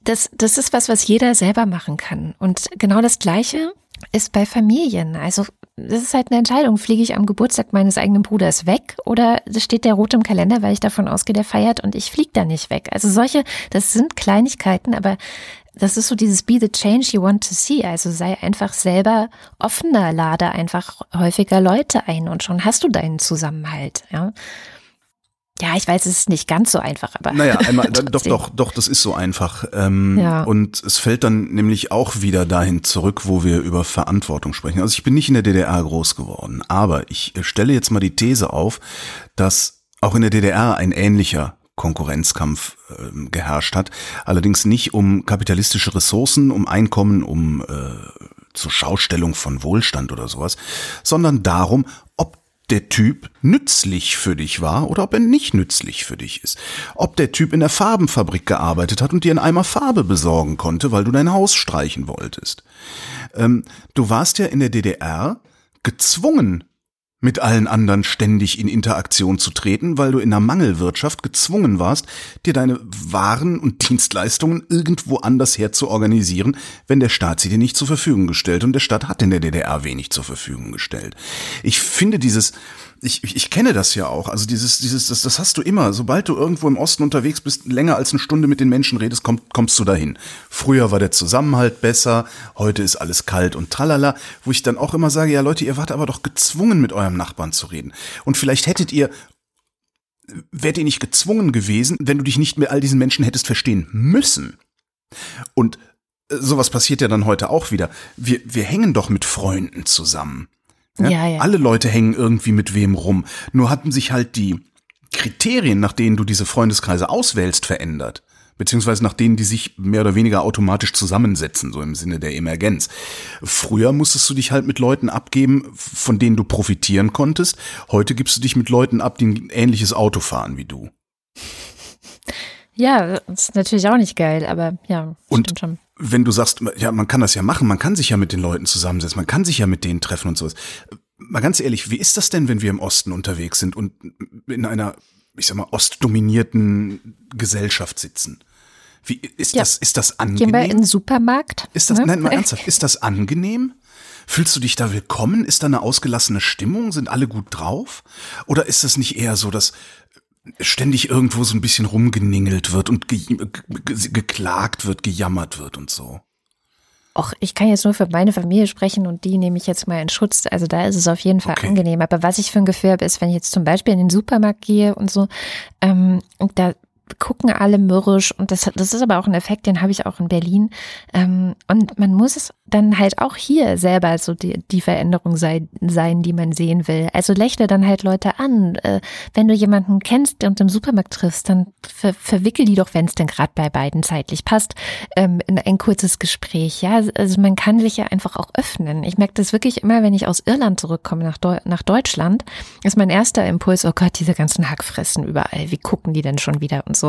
Speaker 1: das, das ist was, was jeder selber machen kann. Und genau das Gleiche ist bei Familien. Also das ist halt eine Entscheidung. Fliege ich am Geburtstag meines eigenen Bruders weg oder steht der rot im Kalender, weil ich davon ausgehe, der feiert und ich fliege da nicht weg. Also solche, das sind Kleinigkeiten, aber das ist so dieses Be the Change you want to see. Also sei einfach selber offener, lade einfach häufiger Leute ein und schon hast du deinen Zusammenhalt. Ja. Ja, ich weiß, es ist nicht ganz so einfach, aber.
Speaker 2: Naja, einmal, doch, doch, doch, das ist so einfach. Ähm, ja. Und es fällt dann nämlich auch wieder dahin zurück, wo wir über Verantwortung sprechen. Also ich bin nicht in der DDR groß geworden, aber ich stelle jetzt mal die These auf, dass auch in der DDR ein ähnlicher Konkurrenzkampf äh, geherrscht hat. Allerdings nicht um kapitalistische Ressourcen, um Einkommen, um äh, zur Schaustellung von Wohlstand oder sowas, sondern darum, ob der Typ nützlich für dich war oder ob er nicht nützlich für dich ist. Ob der Typ in der Farbenfabrik gearbeitet hat und dir einen Eimer Farbe besorgen konnte, weil du dein Haus streichen wolltest. Ähm, du warst ja in der DDR gezwungen, mit allen anderen ständig in Interaktion zu treten, weil du in einer Mangelwirtschaft gezwungen warst, dir deine Waren und Dienstleistungen irgendwo anders her zu organisieren, wenn der Staat sie dir nicht zur Verfügung gestellt und der Staat hat in der DDR wenig zur Verfügung gestellt. Ich finde dieses ich, ich kenne das ja auch. Also dieses, dieses, das, das hast du immer. Sobald du irgendwo im Osten unterwegs bist, länger als eine Stunde mit den Menschen redest, komm, kommst du dahin. Früher war der Zusammenhalt besser, heute ist alles kalt und tralala, wo ich dann auch immer sage, ja Leute, ihr wart aber doch gezwungen, mit eurem Nachbarn zu reden. Und vielleicht hättet ihr, wärt ihr nicht gezwungen gewesen, wenn du dich nicht mit all diesen Menschen hättest verstehen müssen. Und äh, sowas passiert ja dann heute auch wieder. Wir, wir hängen doch mit Freunden zusammen. Ja? Ja, ja. Alle Leute hängen irgendwie mit wem rum. Nur hatten sich halt die Kriterien, nach denen du diese Freundeskreise auswählst, verändert. Beziehungsweise nach denen, die sich mehr oder weniger automatisch zusammensetzen, so im Sinne der Emergenz. Früher musstest du dich halt mit Leuten abgeben, von denen du profitieren konntest. Heute gibst du dich mit Leuten ab, die ein ähnliches Auto fahren wie du.
Speaker 1: Ja, das ist natürlich auch nicht geil, aber ja,
Speaker 2: und stimmt schon wenn du sagst, ja, man kann das ja machen, man kann sich ja mit den Leuten zusammensetzen, man kann sich ja mit denen treffen und sowas. Mal ganz ehrlich, wie ist das denn, wenn wir im Osten unterwegs sind und in einer, ich sag mal, ostdominierten Gesellschaft sitzen? Wie ist ja. das, ist das angenehm?
Speaker 1: Gehen wir in den Supermarkt?
Speaker 2: Ist das, ne? nein, mal ernsthaft, ist das angenehm? Fühlst du dich da willkommen? Ist da eine ausgelassene Stimmung? Sind alle gut drauf? Oder ist das nicht eher so, dass ständig irgendwo so ein bisschen rumgeningelt wird und ge ge geklagt wird, gejammert wird und so.
Speaker 1: Och, ich kann jetzt nur für meine Familie sprechen und die nehme ich jetzt mal in Schutz. Also da ist es auf jeden Fall okay. angenehm. Aber was ich für ein Gefühl habe, ist, wenn ich jetzt zum Beispiel in den Supermarkt gehe und so, ähm, da gucken alle mürrisch und das, das ist aber auch ein Effekt, den habe ich auch in Berlin. Ähm, und man muss es dann halt auch hier selber so die, die Veränderung sei, sein, die man sehen will. Also lächle dann halt Leute an. Äh, wenn du jemanden kennst und im Supermarkt triffst, dann ver verwickel die doch, wenn es denn gerade bei beiden zeitlich passt, ähm, in ein kurzes Gespräch. Ja, also man kann sich ja einfach auch öffnen. Ich merke das wirklich immer, wenn ich aus Irland zurückkomme nach, Deu nach Deutschland, ist mein erster Impuls, oh Gott, diese ganzen Hackfressen überall, wie gucken die denn schon wieder und so.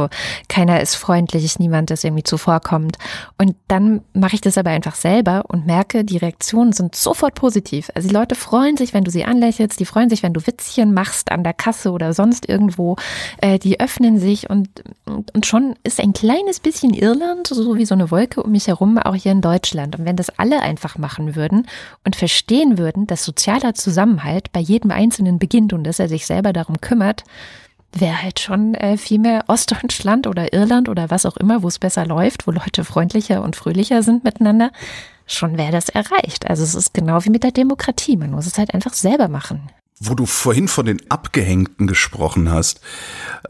Speaker 1: Keiner ist freundlich, niemand ist irgendwie zuvorkommt. Und dann mache ich das aber einfach selber und merke, die Reaktionen sind sofort positiv. Also die Leute freuen sich, wenn du sie anlächelst, die freuen sich, wenn du Witzchen machst an der Kasse oder sonst irgendwo. Äh, die öffnen sich und, und schon ist ein kleines bisschen Irland, so wie so eine Wolke um mich herum, auch hier in Deutschland. Und wenn das alle einfach machen würden und verstehen würden, dass sozialer Zusammenhalt bei jedem Einzelnen beginnt und dass er sich selber darum kümmert, wäre halt schon äh, viel mehr Ostdeutschland oder Irland oder was auch immer, wo es besser läuft, wo Leute freundlicher und fröhlicher sind miteinander, schon wäre das erreicht. Also es ist genau wie mit der Demokratie, man muss es halt einfach selber machen
Speaker 2: wo du vorhin von den Abgehängten gesprochen hast.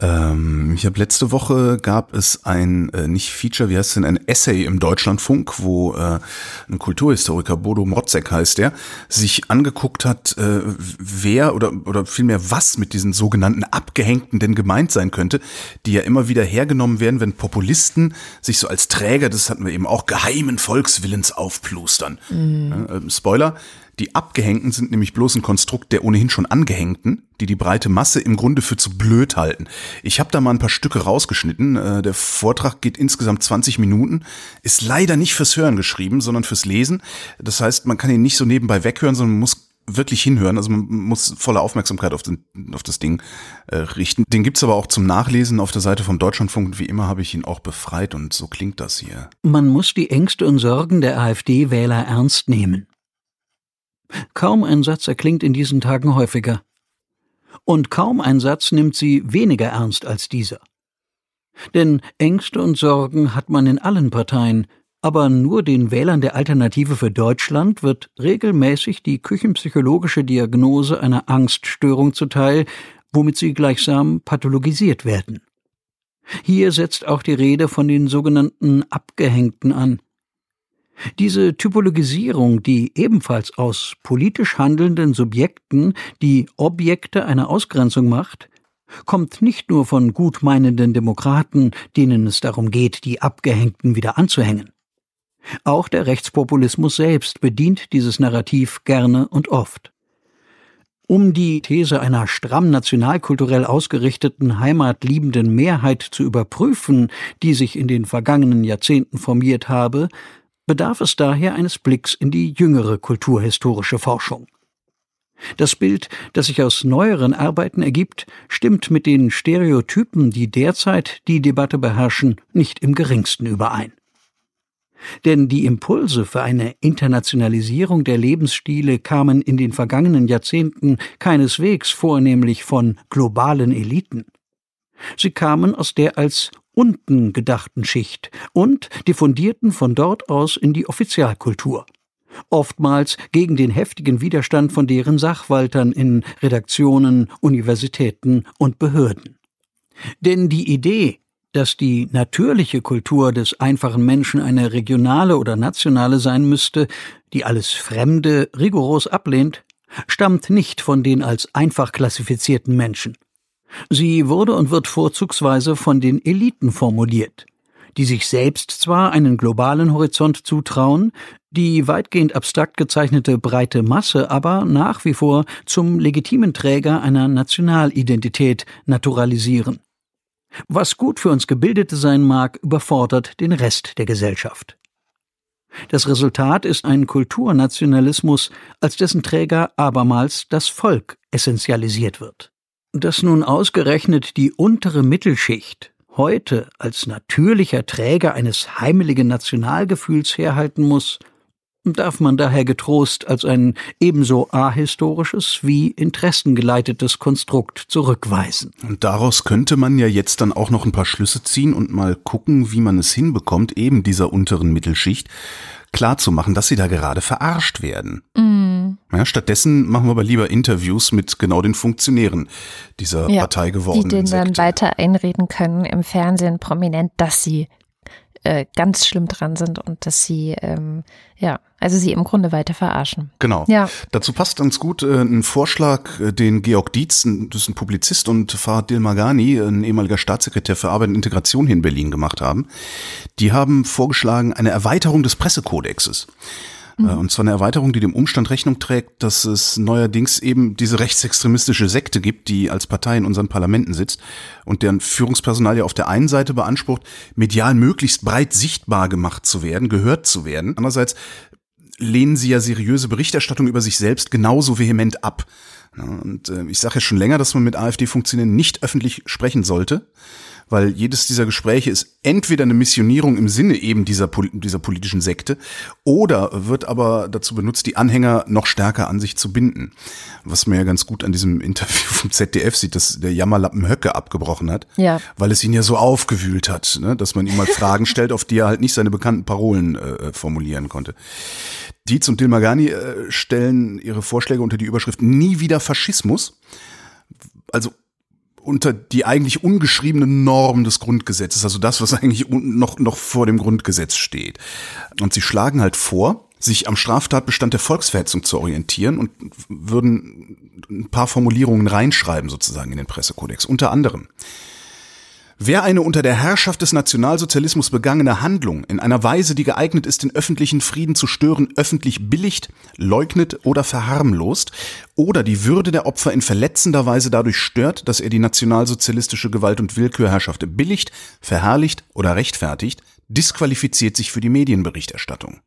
Speaker 2: Ähm, ich habe letzte Woche gab es ein, äh, nicht Feature, wie heißt es denn, ein Essay im Deutschlandfunk, wo äh, ein Kulturhistoriker, Bodo Motzek heißt der, sich angeguckt hat, äh, wer oder, oder vielmehr was mit diesen sogenannten Abgehängten denn gemeint sein könnte, die ja immer wieder hergenommen werden, wenn Populisten sich so als Träger, das hatten wir eben auch, geheimen Volkswillens aufplustern. Mhm. Äh, Spoiler, die Abgehängten sind nämlich bloß ein Konstrukt der ohnehin schon Angehängten, die die breite Masse im Grunde für zu blöd halten. Ich habe da mal ein paar Stücke rausgeschnitten. Äh, der Vortrag geht insgesamt 20 Minuten, ist leider nicht fürs Hören geschrieben, sondern fürs Lesen. Das heißt, man kann ihn nicht so nebenbei weghören, sondern man muss wirklich hinhören. Also man muss volle Aufmerksamkeit auf, den, auf das Ding äh, richten. Den gibt's aber auch zum Nachlesen auf der Seite vom Deutschlandfunk. Wie immer habe ich ihn auch befreit und so klingt das hier.
Speaker 3: Man muss die Ängste und Sorgen der AfD-Wähler ernst nehmen. Kaum ein Satz erklingt in diesen Tagen häufiger. Und kaum ein Satz nimmt sie weniger ernst als dieser. Denn Ängste und Sorgen hat man in allen Parteien, aber nur den Wählern der Alternative für Deutschland wird regelmäßig die küchenpsychologische Diagnose einer Angststörung zuteil, womit sie gleichsam pathologisiert werden. Hier setzt auch die Rede von den sogenannten Abgehängten an. Diese Typologisierung, die ebenfalls aus politisch handelnden Subjekten die Objekte einer Ausgrenzung macht, kommt nicht nur von gutmeinenden Demokraten, denen es darum geht, die Abgehängten wieder anzuhängen. Auch der Rechtspopulismus selbst bedient dieses Narrativ gerne und oft. Um die These einer stramm nationalkulturell ausgerichteten, heimatliebenden Mehrheit zu überprüfen, die sich in den vergangenen Jahrzehnten formiert habe, bedarf es daher eines Blicks in die jüngere kulturhistorische Forschung. Das Bild, das sich aus neueren Arbeiten ergibt, stimmt mit den Stereotypen, die derzeit die Debatte beherrschen, nicht im geringsten überein. Denn die Impulse für eine Internationalisierung der Lebensstile kamen in den vergangenen Jahrzehnten keineswegs vornehmlich von globalen Eliten. Sie kamen aus der als unten gedachten Schicht und diffundierten von dort aus in die Offizialkultur. Oftmals gegen den heftigen Widerstand von deren Sachwaltern in Redaktionen, Universitäten und Behörden. Denn die Idee, dass die natürliche Kultur des einfachen Menschen eine regionale oder nationale sein müsste, die alles Fremde rigoros ablehnt, stammt nicht von den als einfach klassifizierten Menschen. Sie wurde und wird vorzugsweise von den Eliten formuliert, die sich selbst zwar einen globalen Horizont zutrauen, die weitgehend abstrakt gezeichnete breite Masse aber nach wie vor zum legitimen Träger einer Nationalidentität naturalisieren. Was gut für uns Gebildete sein mag, überfordert den Rest der Gesellschaft. Das Resultat ist ein Kulturnationalismus, als dessen Träger abermals das Volk essentialisiert wird. Dass nun ausgerechnet die untere Mittelschicht heute als natürlicher Träger eines heimeligen Nationalgefühls herhalten muss, darf man daher getrost als ein ebenso ahistorisches wie interessengeleitetes Konstrukt zurückweisen.
Speaker 2: Und daraus könnte man ja jetzt dann auch noch ein paar Schlüsse ziehen und mal gucken, wie man es hinbekommt, eben dieser unteren Mittelschicht klarzumachen, dass sie da gerade verarscht werden. Mm. Ja, stattdessen machen wir aber lieber Interviews mit genau den Funktionären dieser ja, Partei geworden.
Speaker 1: Die denen dann weiter einreden können im Fernsehen prominent, dass sie äh, ganz schlimm dran sind und dass sie, ähm, ja, also sie im Grunde weiter verarschen.
Speaker 2: Genau.
Speaker 1: Ja.
Speaker 2: Dazu passt ganz gut äh, ein Vorschlag, äh, den Georg Dietz, ein- das ist ein Publizist, und Fahad Dilmagani, ein ehemaliger Staatssekretär für Arbeit und Integration hier in Berlin gemacht haben. Die haben vorgeschlagen eine Erweiterung des Pressekodexes. Äh, Und zwar eine Erweiterung, die dem Umstand Rechnung trägt, dass es neuerdings eben diese rechtsextremistische Sekte gibt, die als Partei in unseren Parlamenten sitzt und deren Führungspersonal ja auf der einen Seite beansprucht, medial möglichst breit sichtbar gemacht zu werden, gehört zu werden. Andererseits lehnen sie ja seriöse Berichterstattung über sich selbst genauso vehement ab. Und äh, ich sage ja schon länger, dass man mit AfD-Funktionären nicht öffentlich sprechen sollte, weil jedes dieser Gespräche ist entweder eine Missionierung im Sinne eben dieser, dieser politischen Sekte oder wird aber dazu benutzt, die Anhänger noch stärker an sich zu binden. Was man ja ganz gut an diesem Interview vom ZDF sieht, dass der Jammerlappen Höcke abgebrochen hat,
Speaker 1: Ja.
Speaker 2: weil es ihn ja so aufgewühlt hat, ne, dass man ihm mal Fragen stellt, auf die er halt nicht seine bekannten Parolen äh, formulieren konnte. Dietz und Dilmagani äh, stellen ihre Vorschläge unter die Überschrift Nie wieder Faschismus. Also unter die eigentlich ungeschriebene Norm des Grundgesetzes, also das, was eigentlich noch, noch vor dem Grundgesetz steht. Und sie schlagen halt vor, sich am Straftatbestand der Volksverhetzung zu orientieren und würden ein paar Formulierungen reinschreiben sozusagen in den Pressekodex. Unter anderem. Wer eine unter der Herrschaft des Nationalsozialismus begangene Handlung in einer Weise, die geeignet ist, den öffentlichen Frieden zu stören, öffentlich billigt, leugnet oder verharmlost oder die Würde der Opfer in verletzender Weise dadurch stört, dass er die nationalsozialistische Gewalt- und Willkürherrschaft billigt, verherrlicht oder rechtfertigt, disqualifiziert sich für die Medienberichterstattung.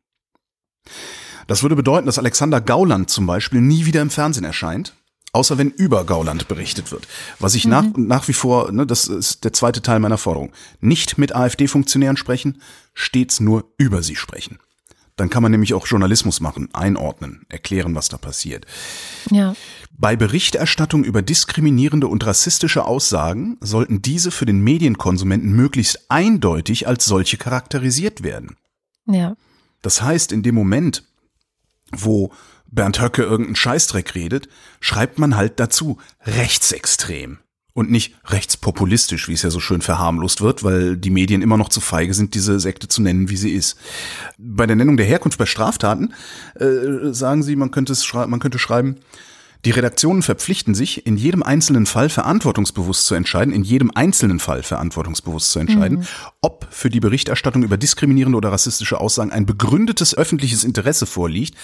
Speaker 2: Das würde bedeuten, dass Alexander Gauland zum Beispiel nie wieder im Fernsehen erscheint, außer wenn über Gauland berichtet wird. Was ich nach, nach wie vor, ne, das ist der zweite Teil meiner Forderung, nicht mit AfD-Funktionären sprechen, stets nur über sie sprechen. Dann kann man nämlich auch Journalismus machen, einordnen, erklären, was da passiert.
Speaker 1: Ja.
Speaker 2: Bei Berichterstattung über diskriminierende und rassistische Aussagen sollten diese für den Medienkonsumenten möglichst eindeutig als solche charakterisiert werden.
Speaker 1: Ja.
Speaker 2: Das heißt, in dem Moment, wo Bernd Höcke irgendeinen Scheißdreck redet, schreibt man halt dazu rechtsextrem und nicht rechtspopulistisch, wie es ja so schön verharmlost wird, weil die Medien immer noch zu feige sind, diese Sekte zu nennen, wie sie ist. Bei der Nennung der Herkunft bei Straftaten äh, sagen sie, man könnte, es schrei man könnte schreiben, die Redaktionen verpflichten sich, in jedem einzelnen Fall verantwortungsbewusst zu entscheiden, in jedem einzelnen Fall verantwortungsbewusst zu entscheiden, ob für die Berichterstattung über diskriminierende oder rassistische Aussagen ein begründetes öffentliches Interesse vorliegt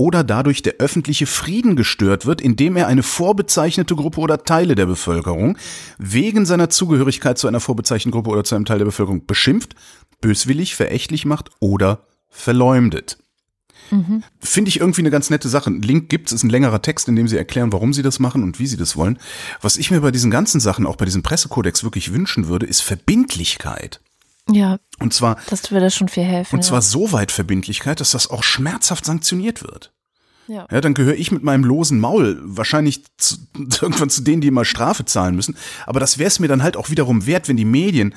Speaker 2: oder dadurch der öffentliche Frieden gestört wird, indem er eine vorbezeichnete Gruppe oder Teile der Bevölkerung wegen seiner Zugehörigkeit zu einer vorbezeichneten Gruppe oder zu einem Teil der Bevölkerung beschimpft, böswillig, verächtlich macht oder verleumdet. Finde ich irgendwie eine ganz nette Sache. Ein Link gibt's, ist ein längerer Text, in dem sie erklären, warum sie das machen und wie sie das wollen. Was ich mir bei diesen ganzen Sachen, auch bei diesem Pressekodex wirklich wünschen würde, ist Verbindlichkeit.
Speaker 1: Ja,
Speaker 2: Und zwar,
Speaker 1: das würde schon viel helfen.
Speaker 2: und zwar so weit Verbindlichkeit, dass das auch schmerzhaft sanktioniert wird.
Speaker 1: ja.
Speaker 2: Ja, dann gehöre ich mit meinem losen Maul wahrscheinlich zu, irgendwann zu denen, die immer Strafe zahlen müssen. Aber das wäre es mir dann halt auch wiederum wert, wenn die Medien,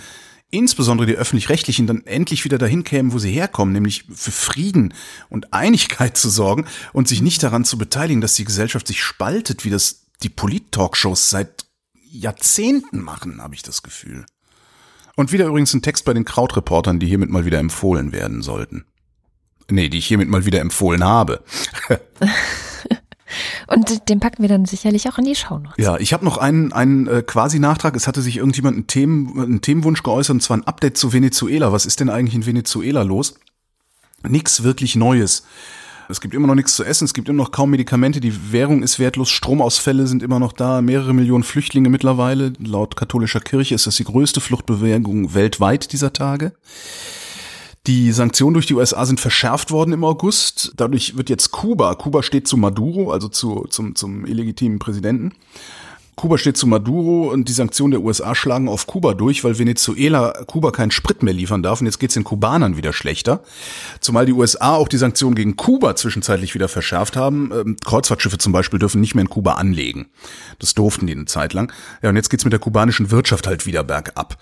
Speaker 2: insbesondere die öffentlich-rechtlichen, dann endlich wieder dahin kämen, wo sie herkommen, nämlich für Frieden und Einigkeit zu sorgen und sich nicht daran zu beteiligen, dass die Gesellschaft sich spaltet, wie das die Polit-Talkshows seit Jahrzehnten machen, habe ich das Gefühl. Und wieder übrigens ein Text bei den Krautreportern, die hiermit mal wieder empfohlen werden sollten. Nee, die ich hiermit mal wieder empfohlen habe.
Speaker 1: Und den packen wir dann sicherlich auch in die Shownotes.
Speaker 2: Ja, ich habe noch einen, einen äh, Quasi-Nachtrag. Es hatte sich irgendjemand einen, Themen, einen Themenwunsch geäußert, und zwar ein Update zu Venezuela. Was ist denn eigentlich in Venezuela los? Nix wirklich Neues. Es gibt immer noch nichts zu essen, es gibt immer noch kaum Medikamente, die Währung ist wertlos, Stromausfälle sind immer noch da, mehrere Millionen Flüchtlinge mittlerweile. Laut katholischer Kirche ist das die größte Fluchtbewegung weltweit dieser Tage. Die Sanktionen durch die USA sind verschärft worden im August. Dadurch wird jetzt Kuba, Kuba steht zu Maduro, also zu, zum, zum illegitimen Präsidenten. Kuba steht zu Maduro und die Sanktionen der USA schlagen auf Kuba durch, weil Venezuela Kuba keinen Sprit mehr liefern darf und jetzt geht's den Kubanern wieder schlechter. Zumal die USA auch die Sanktionen gegen Kuba zwischenzeitlich wieder verschärft haben. Ähm, Kreuzfahrtschiffe zum Beispiel dürfen nicht mehr in Kuba anlegen. Das durften die eine Zeit lang. Ja, und jetzt geht's mit der kubanischen Wirtschaft halt wieder bergab.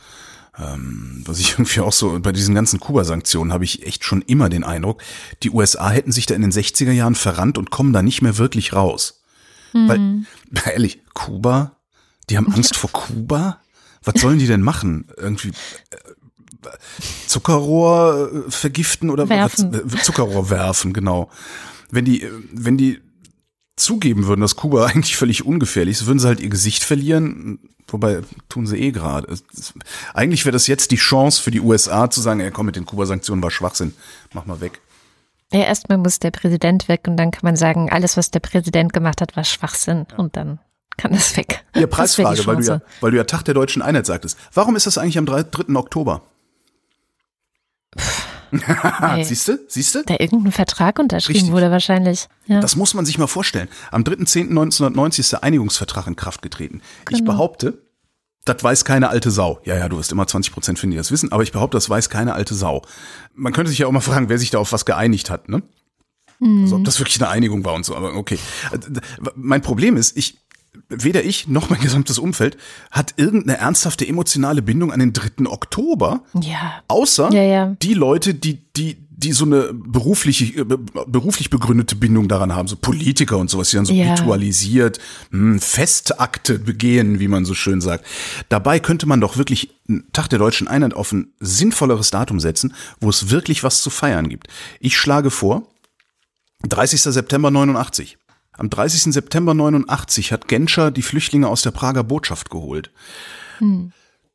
Speaker 2: Ähm, was ich irgendwie auch so, bei diesen ganzen Kuba-Sanktionen habe ich echt schon immer den Eindruck, die USA hätten sich da in den 60er Jahren verrannt und kommen da nicht mehr wirklich raus. Weil, ehrlich, Kuba, die haben Angst vor Kuba? Was sollen die denn machen? Irgendwie, äh, Zuckerrohr äh, vergiften oder
Speaker 1: Werfen.
Speaker 2: was- Zuckerrohr werfen, genau. Wenn die, äh, wenn die zugeben würden, dass Kuba eigentlich völlig ungefährlich ist, würden sie halt ihr Gesicht verlieren. Wobei tun sie eh gerade. Eigentlich wäre das jetzt die Chance für die USA zu sagen, ey, komm mit den Kuba-Sanktionen war Schwachsinn, mach mal weg.
Speaker 1: Ja, erstmal muss der Präsident weg und dann kann man sagen, alles, was der Präsident gemacht hat, war Schwachsinn und dann kann das weg.
Speaker 2: Ja, Preisfrage, weil du ja, weil du ja Tag der deutschen Einheit sagtest. Warum ist das eigentlich am 3. 3. Oktober?
Speaker 1: Ey,
Speaker 2: Siehst du? Siehst du?
Speaker 1: da irgendein Vertrag unterschrieben
Speaker 2: Richtig.
Speaker 1: wurde wahrscheinlich. Ja.
Speaker 2: Das muss man sich mal vorstellen. Am 3.10.1990 ist der Einigungsvertrag in Kraft getreten. Ich
Speaker 1: Genau.
Speaker 2: behaupte, das weiß keine alte Sau. Ja, ja, du wirst immer 20 Prozent finden, die das wissen, aber ich behaupte, das weiß keine alte Sau. Man könnte sich ja auch mal fragen, wer sich da auf was geeinigt hat, ne? Also, ob das wirklich eine Einigung war und so, aber okay. Mein Problem ist, ich, weder ich noch mein gesamtes Umfeld hat irgendeine ernsthafte emotionale Bindung an den 3. Oktober.
Speaker 1: ja.
Speaker 2: Außer
Speaker 1: Ja, ja.
Speaker 2: die Leute, die, die, die so eine berufliche, äh, be- beruflich begründete Bindung daran haben, so Politiker und sowas, die dann so
Speaker 1: Ja.
Speaker 2: ritualisiert hm, Festakte begehen, wie man so schön sagt. Dabei könnte man doch wirklich einen Tag der deutschen Einheit auf ein sinnvolleres Datum setzen, wo es wirklich was zu feiern gibt. Ich schlage vor, 30. September 89. Am 30. September 89 hat Genscher die Flüchtlinge aus der Prager Botschaft geholt.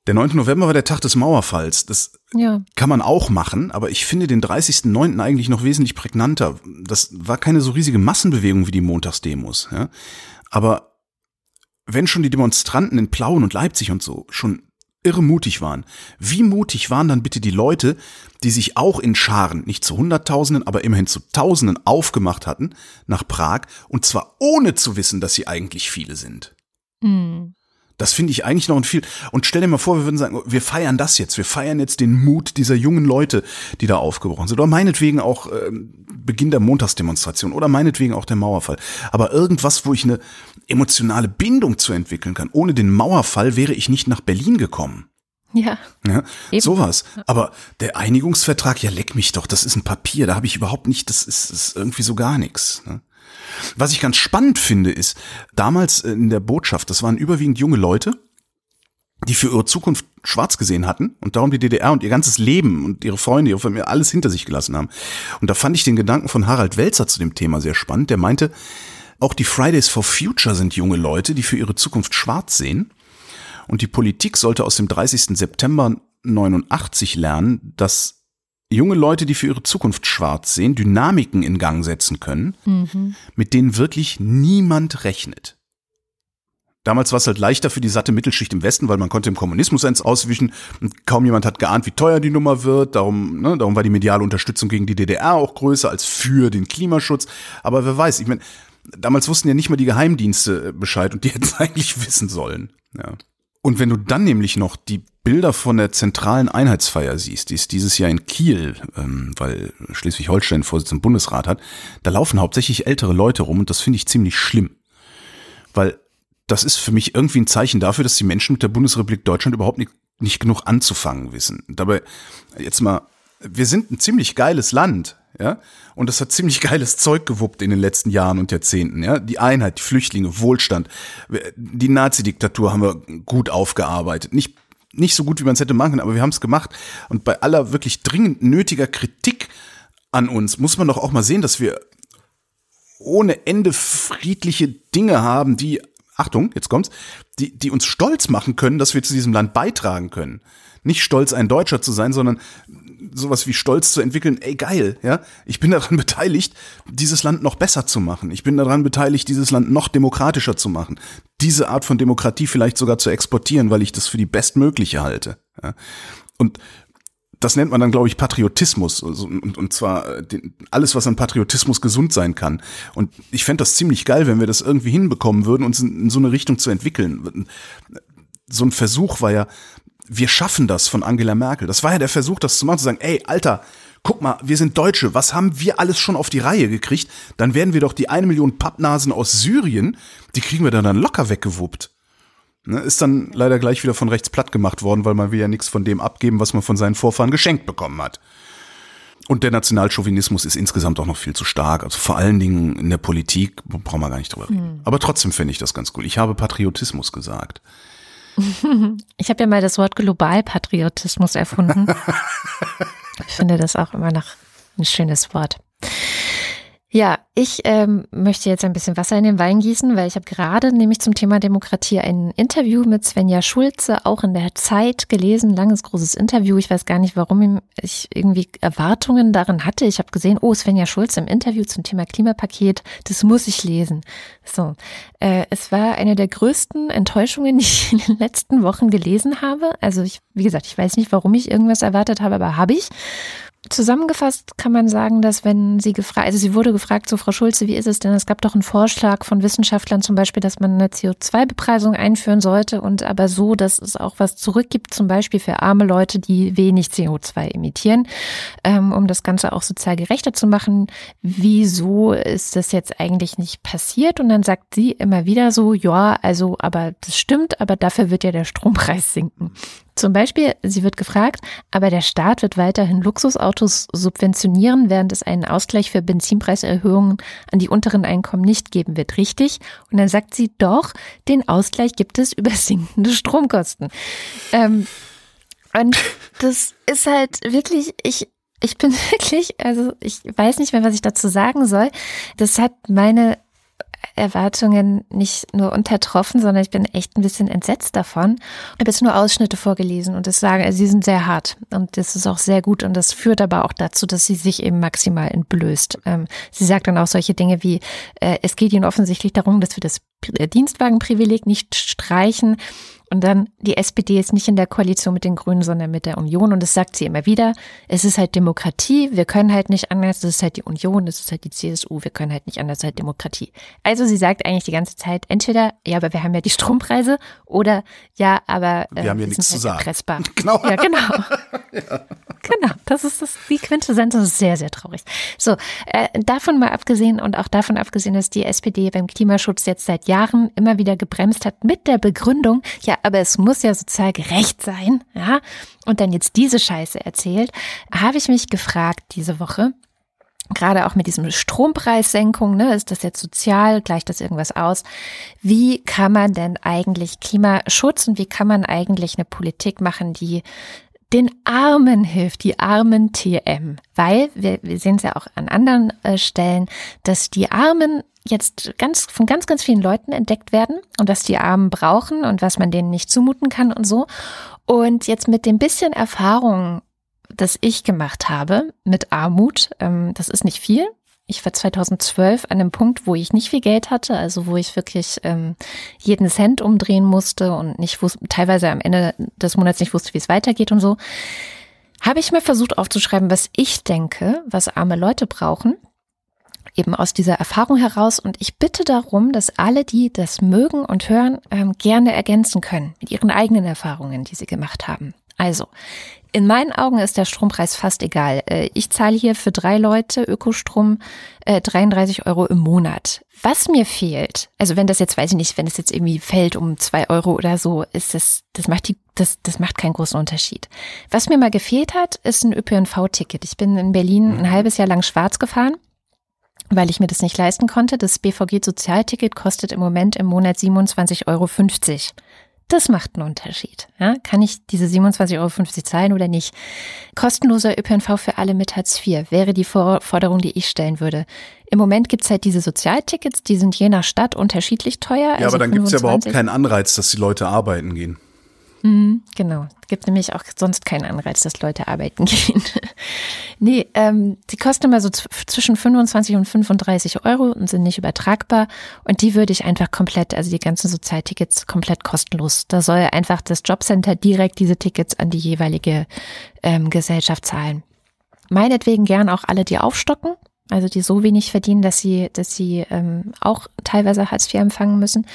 Speaker 2: Der 9. November war der Tag des Mauerfalls. Das
Speaker 1: Ja.
Speaker 2: kann man auch machen, aber ich finde den 30.09. eigentlich noch wesentlich prägnanter. Das war keine so riesige Massenbewegung wie die Montagsdemos. Ja? Aber wenn schon die Demonstranten in Plauen und Leipzig und so schon irre mutig waren, wie mutig waren dann bitte die Leute, die sich auch in Scharen, nicht zu Hunderttausenden, aber immerhin zu Tausenden aufgemacht hatten, nach Prag, und zwar ohne zu wissen, dass sie eigentlich viele sind.
Speaker 1: Hm.
Speaker 2: Das finde ich eigentlich noch ein viel. Und stell dir mal vor, wir würden sagen, wir feiern das jetzt. Wir feiern jetzt den Mut dieser jungen Leute, die da aufgebrochen sind. Oder meinetwegen auch ähm, Beginn der Montagsdemonstration. Oder meinetwegen auch der Mauerfall. Aber irgendwas, wo ich eine emotionale Bindung zu entwickeln kann. Ohne den Mauerfall wäre ich nicht nach Berlin gekommen.
Speaker 1: Ja.
Speaker 2: Ja,
Speaker 1: Eben.
Speaker 2: sowas. Aber der Einigungsvertrag, ja, leck mich doch, das ist ein Papier, da habe ich überhaupt nicht, das ist, ist irgendwie so gar nichts. Ne? Was ich ganz spannend finde, ist, damals in der Botschaft, das waren überwiegend junge Leute, die für ihre Zukunft schwarz gesehen hatten und darum die DDR und ihr ganzes Leben und ihre Freunde, ihre Familie, alles hinter sich gelassen haben. Und da fand ich den Gedanken von Harald Welzer zu dem Thema sehr spannend. Der meinte, auch die Fridays for Future sind junge Leute, die für ihre Zukunft schwarz sehen. Und die Politik sollte aus dem 30. September 89 lernen, dass junge Leute, die für ihre Zukunft schwarz sehen, Dynamiken in Gang setzen können, mit denen wirklich niemand rechnet. Damals war es halt leichter für die satte Mittelschicht im Westen, weil man konnte dem Kommunismus eins auswischen und kaum jemand hat geahnt, wie teuer die Nummer wird. Darum, ne, darum war die mediale Unterstützung gegen die DDR auch größer als für den Klimaschutz. Aber wer weiß, ich meine, damals wussten ja nicht mal die Geheimdienste äh, Bescheid und die hätten es eigentlich wissen sollen. Ja. Und wenn du dann nämlich noch die Bilder von der zentralen Einheitsfeier siehst, die ist dieses Jahr in Kiel, ähm, weil Schleswig-Holstein Vorsitz im Bundesrat hat, da laufen hauptsächlich ältere Leute rum und das finde ich ziemlich schlimm. Weil das ist für mich irgendwie ein Zeichen dafür, dass die Menschen mit der Bundesrepublik Deutschland überhaupt nicht, nicht genug anzufangen wissen. Dabei, jetzt mal, wir sind ein ziemlich geiles Land, ja, und das hat ziemlich geiles Zeug gewuppt in den letzten Jahren und Jahrzehnten, ja. Die Einheit, die Flüchtlinge, Wohlstand, die Nazi-Diktatur haben wir gut aufgearbeitet. Nicht, nicht so gut, wie man es hätte machen können, aber wir haben es gemacht. Und bei aller wirklich dringend nötiger Kritik an uns muss man doch auch mal sehen, dass wir ohne Ende friedliche Dinge haben, die, Achtung, jetzt kommt's, die, die uns stolz machen können, dass wir zu diesem Land beitragen können. Nicht stolz, ein Deutscher zu sein, sondern sowas wie Stolz zu entwickeln, ey geil, ja, ich bin daran beteiligt, dieses Land noch besser zu machen. Ich bin daran beteiligt, dieses Land noch demokratischer zu machen. Diese Art von Demokratie vielleicht sogar zu exportieren, weil ich das für die bestmögliche halte. Ja. Und das nennt man dann, glaube ich, Patriotismus. Also, und, zwar äh, alles, was an Patriotismus gesund sein kann. Und ich fände das ziemlich geil, wenn wir das irgendwie hinbekommen würden, uns in so eine Richtung zu entwickeln. So ein Versuch war ja, wir schaffen das von Angela Merkel. Das war ja der Versuch, das zu machen, zu sagen, ey, Alter, guck mal, wir sind Deutsche, was haben wir alles schon auf die Reihe gekriegt? Dann werden wir doch die eine Million Pappnasen aus Syrien, die kriegen wir dann, dann locker weggewuppt. Ne, ist dann leider gleich wieder von rechts platt gemacht worden, weil man will ja nichts von dem abgeben, was man von seinen Vorfahren geschenkt bekommen hat. Und der Nationalchauvinismus ist insgesamt auch noch viel zu stark. Also vor allen Dingen in der Politik brauchen wir gar nicht drüber reden. Aber trotzdem finde ich das ganz cool. Ich habe Patriotismus gesagt.
Speaker 1: Ich habe ja mal das Wort Globalpatriotismus erfunden. ich finde das auch immer noch ein schönes Wort. Ja, ich ähm, möchte jetzt ein bisschen Wasser in den Wein gießen, weil ich habe gerade nämlich zum Thema Demokratie ein Interview mit Svenja Schulze, auch in der Zeit gelesen, langes, großes Interview. Ich weiß gar nicht, warum ich irgendwie Erwartungen darin hatte. Ich habe gesehen, oh, Svenja Schulze im Interview zum Thema Klimapaket, das muss ich lesen. So, äh, es war eine der größten Enttäuschungen, die ich in den letzten Wochen gelesen habe. Also ich, wie gesagt, ich weiß nicht, warum ich irgendwas erwartet habe, aber habe ich. Zusammengefasst kann man sagen, dass wenn sie gefragt, also sie wurde gefragt, so Frau Schulze, wie ist es denn? Es gab doch einen Vorschlag von Wissenschaftlern zum Beispiel, dass man eine CO2-Bepreisung einführen sollte und aber so, dass es auch was zurückgibt, zum Beispiel für arme Leute, die wenig CO2 emittieren, ähm, um das Ganze auch sozial gerechter zu machen. Wieso ist das jetzt eigentlich nicht passiert? Und dann sagt sie immer wieder so, ja, also, aber das stimmt, aber dafür wird ja der Strompreis sinken. Zum Beispiel, sie wird gefragt, aber der Staat wird weiterhin Luxusautos subventionieren, während es einen Ausgleich für Benzinpreiserhöhungen an die unteren Einkommen nicht geben wird. Richtig? Und dann sagt sie, doch, den Ausgleich gibt es über sinkende Stromkosten. Ähm, und das ist halt wirklich, ich, ich bin wirklich, also ich weiß nicht mehr, was ich dazu sagen soll. Das hat meine Erwartungen nicht nur untertroffen, sondern ich bin echt ein bisschen entsetzt davon. Ich habe jetzt nur Ausschnitte vorgelesen und sagen, also sie sind sehr hart und das ist auch sehr gut und das führt aber auch dazu, dass sie sich eben maximal entblößt. Ähm, sie sagt dann auch solche Dinge wie, äh, es geht ihnen offensichtlich darum, dass wir das Dienstwagenprivileg nicht streichen. Und dann, die SPD ist nicht in der Koalition mit den Grünen, sondern mit der Union. Und das sagt sie immer wieder. Es ist halt Demokratie. Wir können halt nicht anders. Das ist halt die Union. Das ist halt die CSU. Wir können halt nicht anders. Das ist halt Demokratie. Also sie sagt eigentlich die ganze Zeit entweder, ja, aber wir haben ja die Strompreise oder ja, aber
Speaker 2: äh, wir haben ja nichts
Speaker 1: halt
Speaker 2: zu sagen.
Speaker 1: Erpressbar.
Speaker 2: Genau.
Speaker 1: Ja, genau. ja. Genau. Das ist das, die Quintessenz. Das ist sehr, sehr traurig. So, äh, davon mal abgesehen und auch davon abgesehen, dass die SPD beim Klimaschutz jetzt seit Jahren immer wieder gebremst hat mit der Begründung, ja, aber es muss ja sozial gerecht sein, ja, und dann jetzt diese Scheiße erzählt, habe ich mich gefragt diese Woche, gerade auch mit diesem Strompreissenkung, ne, ist das jetzt sozial, gleicht das irgendwas aus? Wie kann man denn eigentlich Klimaschutz und wie kann man eigentlich eine Politik machen, die den Armen hilft, die armen TM, weil wir, wir sehen es ja auch an anderen äh, Stellen, dass die Armen jetzt ganz von ganz, ganz vielen Leuten entdeckt werden und was die Armen brauchen und was man denen nicht zumuten kann und so. Und jetzt mit dem bisschen Erfahrung, das ich gemacht habe mit Armut, ähm, das ist nicht viel. Ich war 2012 an einem Punkt, wo ich nicht viel Geld hatte, also wo ich wirklich ähm, jeden Cent umdrehen musste und nicht wusste, teilweise am Ende des Monats nicht wusste, wie es weitergeht und so. Habe ich mal versucht aufzuschreiben, was ich denke, was arme Leute brauchen eben aus dieser Erfahrung heraus. Und ich bitte darum, dass alle, die das mögen und hören, ähm, gerne ergänzen können mit ihren eigenen Erfahrungen, die sie gemacht haben. Also, in meinen Augen ist der Strompreis fast egal. Äh, ich zahle hier für drei Leute Ökostrom 33 äh, Euro im Monat. Was mir fehlt, also wenn das jetzt, weiß ich nicht, wenn es jetzt irgendwie fällt um zwei Euro oder so, ist das, das macht die, das, das macht keinen großen Unterschied. Was mir mal gefehlt hat, ist ein ÖPNV-Ticket. Ich bin in Berlin ein halbes Jahr lang schwarz gefahren weil ich mir das nicht leisten konnte. Das BVG-Sozialticket kostet im Moment im Monat 27,50 Euro. Das macht einen Unterschied. Ja, kann ich diese 27,50 Euro zahlen oder nicht? Kostenloser ÖPNV für alle mit Hartz IV wäre die Forderung, die ich stellen würde. Im Moment gibt's halt diese Sozialtickets, die sind je nach Stadt unterschiedlich teuer.
Speaker 2: Ja, also aber dann 25. gibt's ja überhaupt keinen Anreiz, dass die Leute arbeiten gehen.
Speaker 1: Mhm, genau. Gibt nämlich auch sonst keinen Anreiz, dass Leute arbeiten gehen. Nee, ähm, die kosten immer so zwischen 25 und 35 Euro und sind nicht übertragbar. Und die würde ich einfach komplett, also die ganzen Sozialtickets komplett kostenlos. Da soll einfach das Jobcenter direkt diese Tickets an die jeweilige ähm, Gesellschaft zahlen. Meinetwegen gern auch alle, die aufstocken. Also die so wenig verdienen, dass sie, dass sie ähm, auch teilweise Hartz IV empfangen müssen.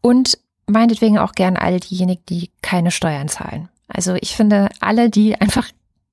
Speaker 1: Und meinetwegen auch gern alle diejenigen, die keine Steuern zahlen. Also ich finde, alle, die einfach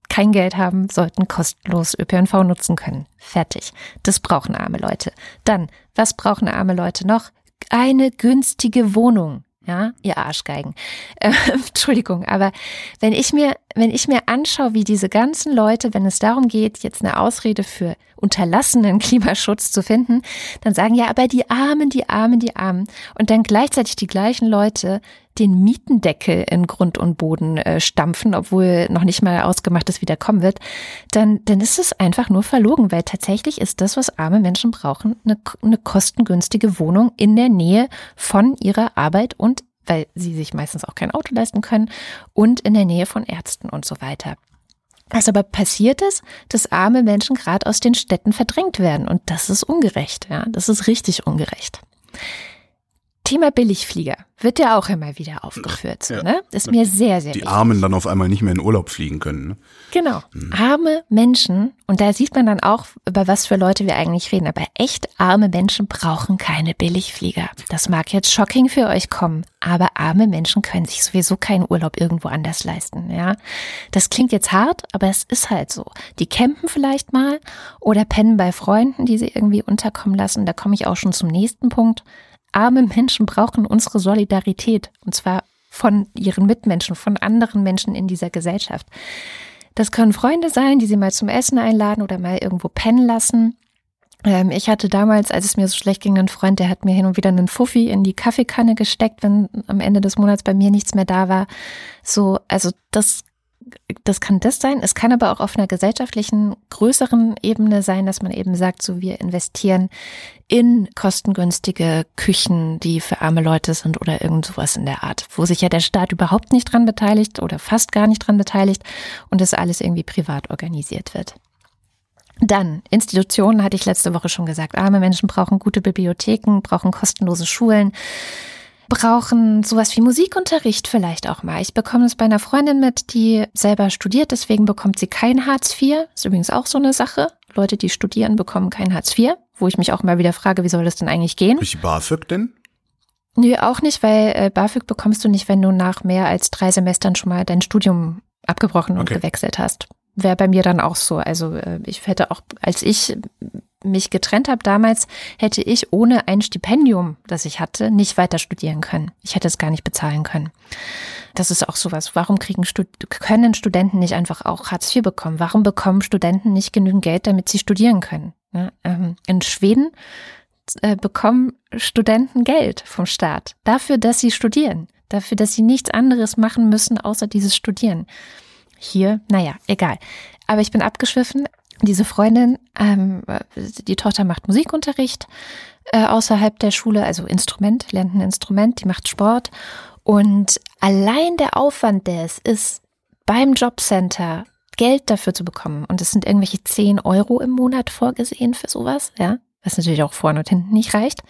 Speaker 1: kein Geld haben, sollten kostenlos ÖPNV nutzen können. Fertig. Das brauchen arme Leute. Dann, was brauchen arme Leute noch? Eine günstige Wohnung. Ja, ihr Arschgeigen. Äh, Entschuldigung, aber wenn ich mir wenn ich mir anschaue, wie diese ganzen Leute, wenn es darum geht, jetzt eine Ausrede für unterlassenen Klimaschutz zu finden, dann sagen ja, aber die Armen, die Armen, die Armen. Und dann gleichzeitig die gleichen Leute den Mietendeckel in Grund und Boden äh, stampfen, obwohl noch nicht mal ausgemacht ist, wie der kommen wird, dann, dann ist es einfach nur verlogen, weil tatsächlich ist das, was arme Menschen brauchen, eine, eine kostengünstige Wohnung in der Nähe von ihrer Arbeit und weil sie sich meistens auch kein Auto leisten können und in der Nähe von Ärzten und so weiter. Was aber passiert ist, dass arme Menschen gerade aus den Städten verdrängt werden und das ist ungerecht, ja, das ist richtig ungerecht. Thema Billigflieger wird ja auch immer wieder aufgeführt. So,
Speaker 2: Ja.
Speaker 1: ne? Ist mir sehr, sehr
Speaker 2: Die
Speaker 1: wichtig.
Speaker 2: Armen dann auf einmal nicht mehr in Urlaub fliegen können. Ne?
Speaker 1: Genau. Arme Menschen, und da sieht man dann auch, über was für Leute wir eigentlich reden, aber echt arme Menschen brauchen keine Billigflieger. Das mag jetzt shocking für euch kommen, aber arme Menschen können sich sowieso keinen Urlaub irgendwo anders leisten, ja. Das klingt jetzt hart, aber es ist halt so. Die campen vielleicht mal oder pennen bei Freunden, die sie irgendwie unterkommen lassen. Da komme ich auch schon zum nächsten Punkt. Arme Menschen brauchen unsere Solidarität und zwar von ihren Mitmenschen, von anderen Menschen in dieser Gesellschaft. Das können Freunde sein, die sie mal zum Essen einladen oder mal irgendwo pennen lassen. Ähm, ich hatte damals, als es mir so schlecht ging, einen Freund, der hat mir hin und wieder einen Fuffi in die Kaffeekanne gesteckt, wenn am Ende des Monats bei mir nichts mehr da war. So, also das das kann das sein. Es kann aber auch auf einer gesellschaftlichen, größeren Ebene sein, dass man eben sagt, so wir investieren in kostengünstige Küchen, die für arme Leute sind oder irgend sowas in der Art, wo sich ja der Staat überhaupt nicht dran beteiligt oder fast gar nicht dran beteiligt und das alles irgendwie privat organisiert wird. Dann, Institutionen hatte ich letzte Woche schon gesagt. Arme Menschen brauchen gute Bibliotheken, brauchen kostenlose Schulen, brauchen sowas wie Musikunterricht vielleicht auch mal. Ich bekomme es bei einer Freundin mit, die selber studiert, deswegen bekommt sie kein Hartz IV. Ist übrigens auch so eine Sache. Leute, die studieren, bekommen kein Hartz IV, wo ich mich auch mal wieder frage, wie soll das denn eigentlich gehen?
Speaker 2: Durch BAföG denn?
Speaker 1: Nö, auch nicht, weil äh, BAföG bekommst du nicht, wenn du nach mehr als drei Semestern schon mal dein Studium abgebrochen und
Speaker 2: Okay.
Speaker 1: gewechselt hast. Wäre bei mir dann auch so. Also äh, ich hätte auch, als ich mich getrennt habe damals, hätte ich ohne ein Stipendium, das ich hatte, nicht weiter studieren können. Ich hätte es gar nicht bezahlen können. Das ist auch sowas. Warum kriegen können Studenten nicht einfach auch Hartz IV bekommen? Warum bekommen Studenten nicht genügend Geld, damit sie studieren können? Ähm, in Schweden äh, bekommen Studenten Geld vom Staat dafür, dass sie studieren, dafür, dass sie nichts anderes machen müssen, außer dieses Studieren. Hier, naja, egal. Aber ich bin abgeschwiffen. Diese Freundin, ähm, die Tochter macht Musikunterricht äh, außerhalb der Schule, also Instrument, lernt ein Instrument, die macht Sport. Und allein der Aufwand, der es ist, beim Jobcenter Geld dafür zu bekommen, und es sind irgendwelche 10 Euro im Monat vorgesehen für sowas, ja, was natürlich auch vorne und hinten nicht reicht.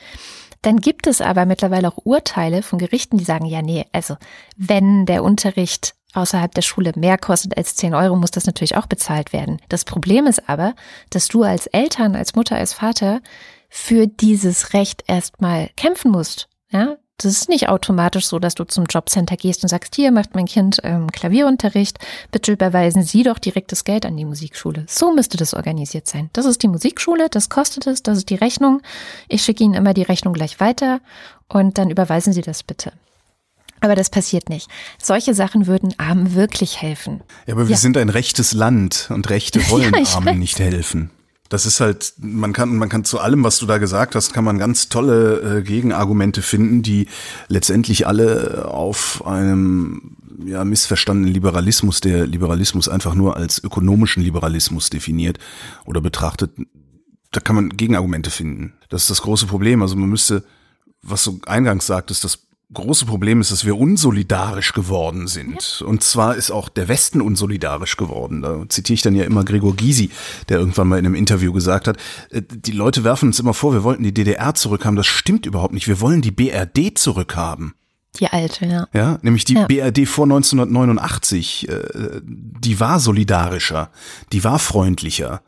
Speaker 1: Dann gibt es aber mittlerweile auch Urteile von Gerichten, die sagen, ja, nee, also wenn der Unterricht außerhalb der Schule mehr kostet als 10 Euro, muss das natürlich auch bezahlt werden. Das Problem ist aber, dass du als Eltern, als Mutter, als Vater für dieses Recht erstmal kämpfen musst. Ja, das ist nicht automatisch so, dass du zum Jobcenter gehst und sagst, hier macht mein Kind ähm, Klavierunterricht, bitte überweisen Sie doch direkt das Geld an die Musikschule. So müsste das organisiert sein. Das ist die Musikschule, das kostet es, das ist die Rechnung. Ich schicke Ihnen immer die Rechnung gleich weiter und dann überweisen Sie das bitte. Aber das passiert nicht. Solche Sachen würden Armen wirklich helfen.
Speaker 2: Ja, aber wir
Speaker 1: Ja.
Speaker 2: sind ein rechtes Land und Rechte wollen
Speaker 1: Ja,
Speaker 2: Armen nicht helfen. Das ist halt, man kann, man kann zu allem, was du da gesagt hast, kann man ganz tolle äh, Gegenargumente finden, die letztendlich alle auf einem ja, missverstandenen Liberalismus, der Liberalismus einfach nur als ökonomischen Liberalismus definiert oder betrachtet. Da kann man Gegenargumente finden. Das ist das große Problem. Also man müsste, was du eingangs sagtest, das große Problem ist, dass wir unsolidarisch geworden sind. Und zwar ist auch der Westen unsolidarisch geworden. Da zitiere ich dann ja immer Gregor Gysi, der irgendwann mal in einem Interview gesagt hat, äh, die Leute werfen uns immer vor, wir wollten die DDR zurückhaben. Das stimmt überhaupt nicht. Wir wollen die BRD zurückhaben.
Speaker 1: Die alte, ja.
Speaker 2: Ja, nämlich die
Speaker 1: Ja.
Speaker 2: BRD vor 1989, äh, die war solidarischer, die war freundlicher.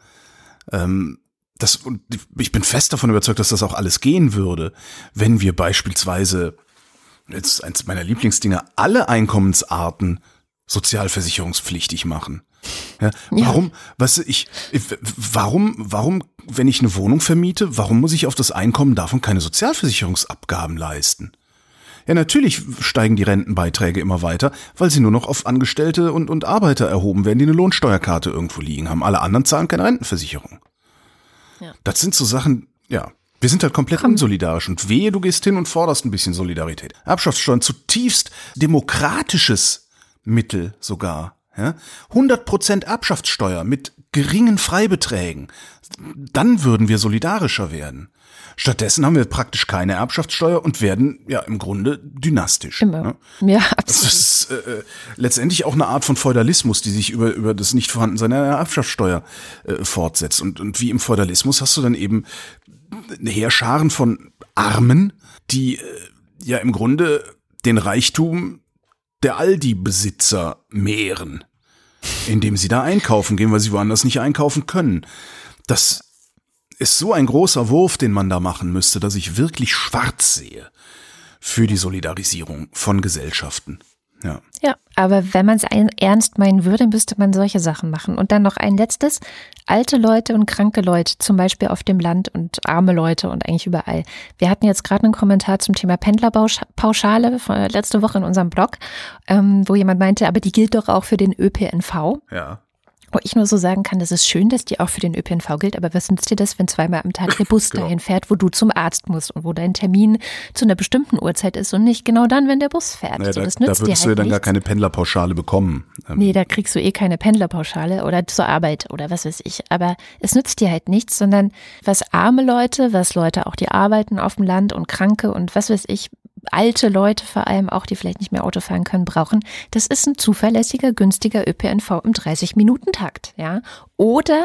Speaker 2: Ähm, das, und ich bin fest davon überzeugt, dass das auch alles gehen würde, wenn wir beispielsweise, jetzt eins meiner Lieblingsdinger, alle Einkommensarten sozialversicherungspflichtig machen. Ja,
Speaker 1: Ja.
Speaker 2: warum, was ich, ich, warum, warum, wenn ich eine Wohnung vermiete, warum muss ich auf das Einkommen davon keine Sozialversicherungsabgaben leisten? Ja, natürlich steigen die Rentenbeiträge immer weiter, weil sie nur noch auf Angestellte und, und Arbeiter erhoben werden, die eine Lohnsteuerkarte irgendwo liegen haben. Alle anderen zahlen keine Rentenversicherung. Ja. Das sind so Sachen, ja. Wir sind halt komplett Komm. unsolidarisch und wehe, du gehst hin und forderst ein bisschen Solidarität. Erbschaftssteuern zutiefst demokratisches Mittel sogar. Ja? 100% Erbschaftssteuer mit geringen Freibeträgen. Dann würden wir solidarischer werden. Stattdessen haben wir praktisch keine Erbschaftssteuer und werden ja im Grunde dynastisch.
Speaker 1: Immer. Ne? Ja, absolut.
Speaker 2: Das ist äh, letztendlich auch eine Art von Feudalismus, die sich über, über das Nichtvorhandensein einer Erbschaftssteuer äh, fortsetzt. Und, und wie im Feudalismus hast du dann eben Heerscharen von Armen, die äh, ja im Grunde den Reichtum der Aldi-Besitzer mehren, indem sie da einkaufen gehen, weil sie woanders nicht einkaufen können. Das ist so ein großer Wurf, den man da machen müsste, dass ich wirklich schwarz sehe für die Solidarisierung von Gesellschaften. Ja.
Speaker 1: ja, aber wenn man es ernst meinen würde, müsste man solche Sachen machen. Und dann noch ein letztes. Alte Leute und kranke Leute, zum Beispiel auf dem Land und arme Leute und eigentlich überall. Wir hatten jetzt gerade einen Kommentar zum Thema Pendlerpauschale letzte Woche in unserem Blog, ähm, wo jemand meinte, aber die gilt doch auch für den ÖPNV.
Speaker 2: Ja.
Speaker 1: Wo ich nur so sagen kann, das ist schön, dass die auch für den ÖPNV gilt, aber was nützt dir das, wenn zweimal am Tag der Bus genau. dahin fährt, wo du zum Arzt musst und wo dein Termin zu einer bestimmten Uhrzeit ist und nicht genau dann, wenn der Bus fährt.
Speaker 2: Naja,
Speaker 1: so,
Speaker 2: das da, nützt da würdest halt du ja dann nichts. gar keine Pendlerpauschale bekommen.
Speaker 1: Ähm. Nee, da kriegst du eh keine Pendlerpauschale oder zur Arbeit oder was weiß ich. Aber es nützt dir halt nichts, sondern was arme Leute, was Leute auch, die arbeiten auf dem Land und Kranke und was weiß ich, alte Leute vor allem auch, die vielleicht nicht mehr Auto fahren können, brauchen, das ist ein zuverlässiger, günstiger ÖPNV im 30-Minuten-Takt, ja. Oder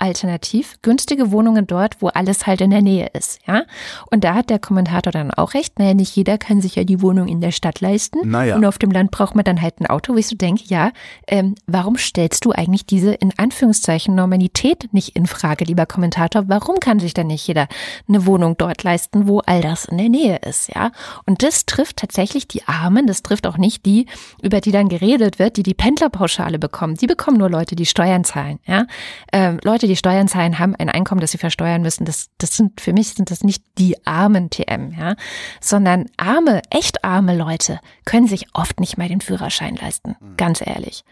Speaker 1: alternativ günstige Wohnungen dort, wo alles halt in der Nähe ist, ja. Und da hat der Kommentator dann auch recht, naja, nicht jeder kann sich ja die Wohnung in der Stadt leisten.
Speaker 2: Naja.
Speaker 1: Und auf dem Land braucht man dann halt ein Auto, wo ich so denke, ja, ähm, warum stellst du eigentlich diese in Anführungszeichen Normalität nicht in Frage, lieber Kommentator? Warum kann sich dann nicht jeder eine Wohnung dort leisten, wo all das in der Nähe ist, ja? Und das trifft tatsächlich die Armen, das trifft auch nicht die, über die dann geredet wird, die die Pendlerpauschale bekommen. Die bekommen nur Leute, die Steuern zahlen, ja? Ähm, Leute, die Steuern zahlen, haben ein Einkommen, das sie versteuern müssen. Das, das sind, für mich sind das nicht die armen TM, ja, sondern arme, echt arme Leute können sich oft nicht mal den Führerschein leisten. Ganz ehrlich.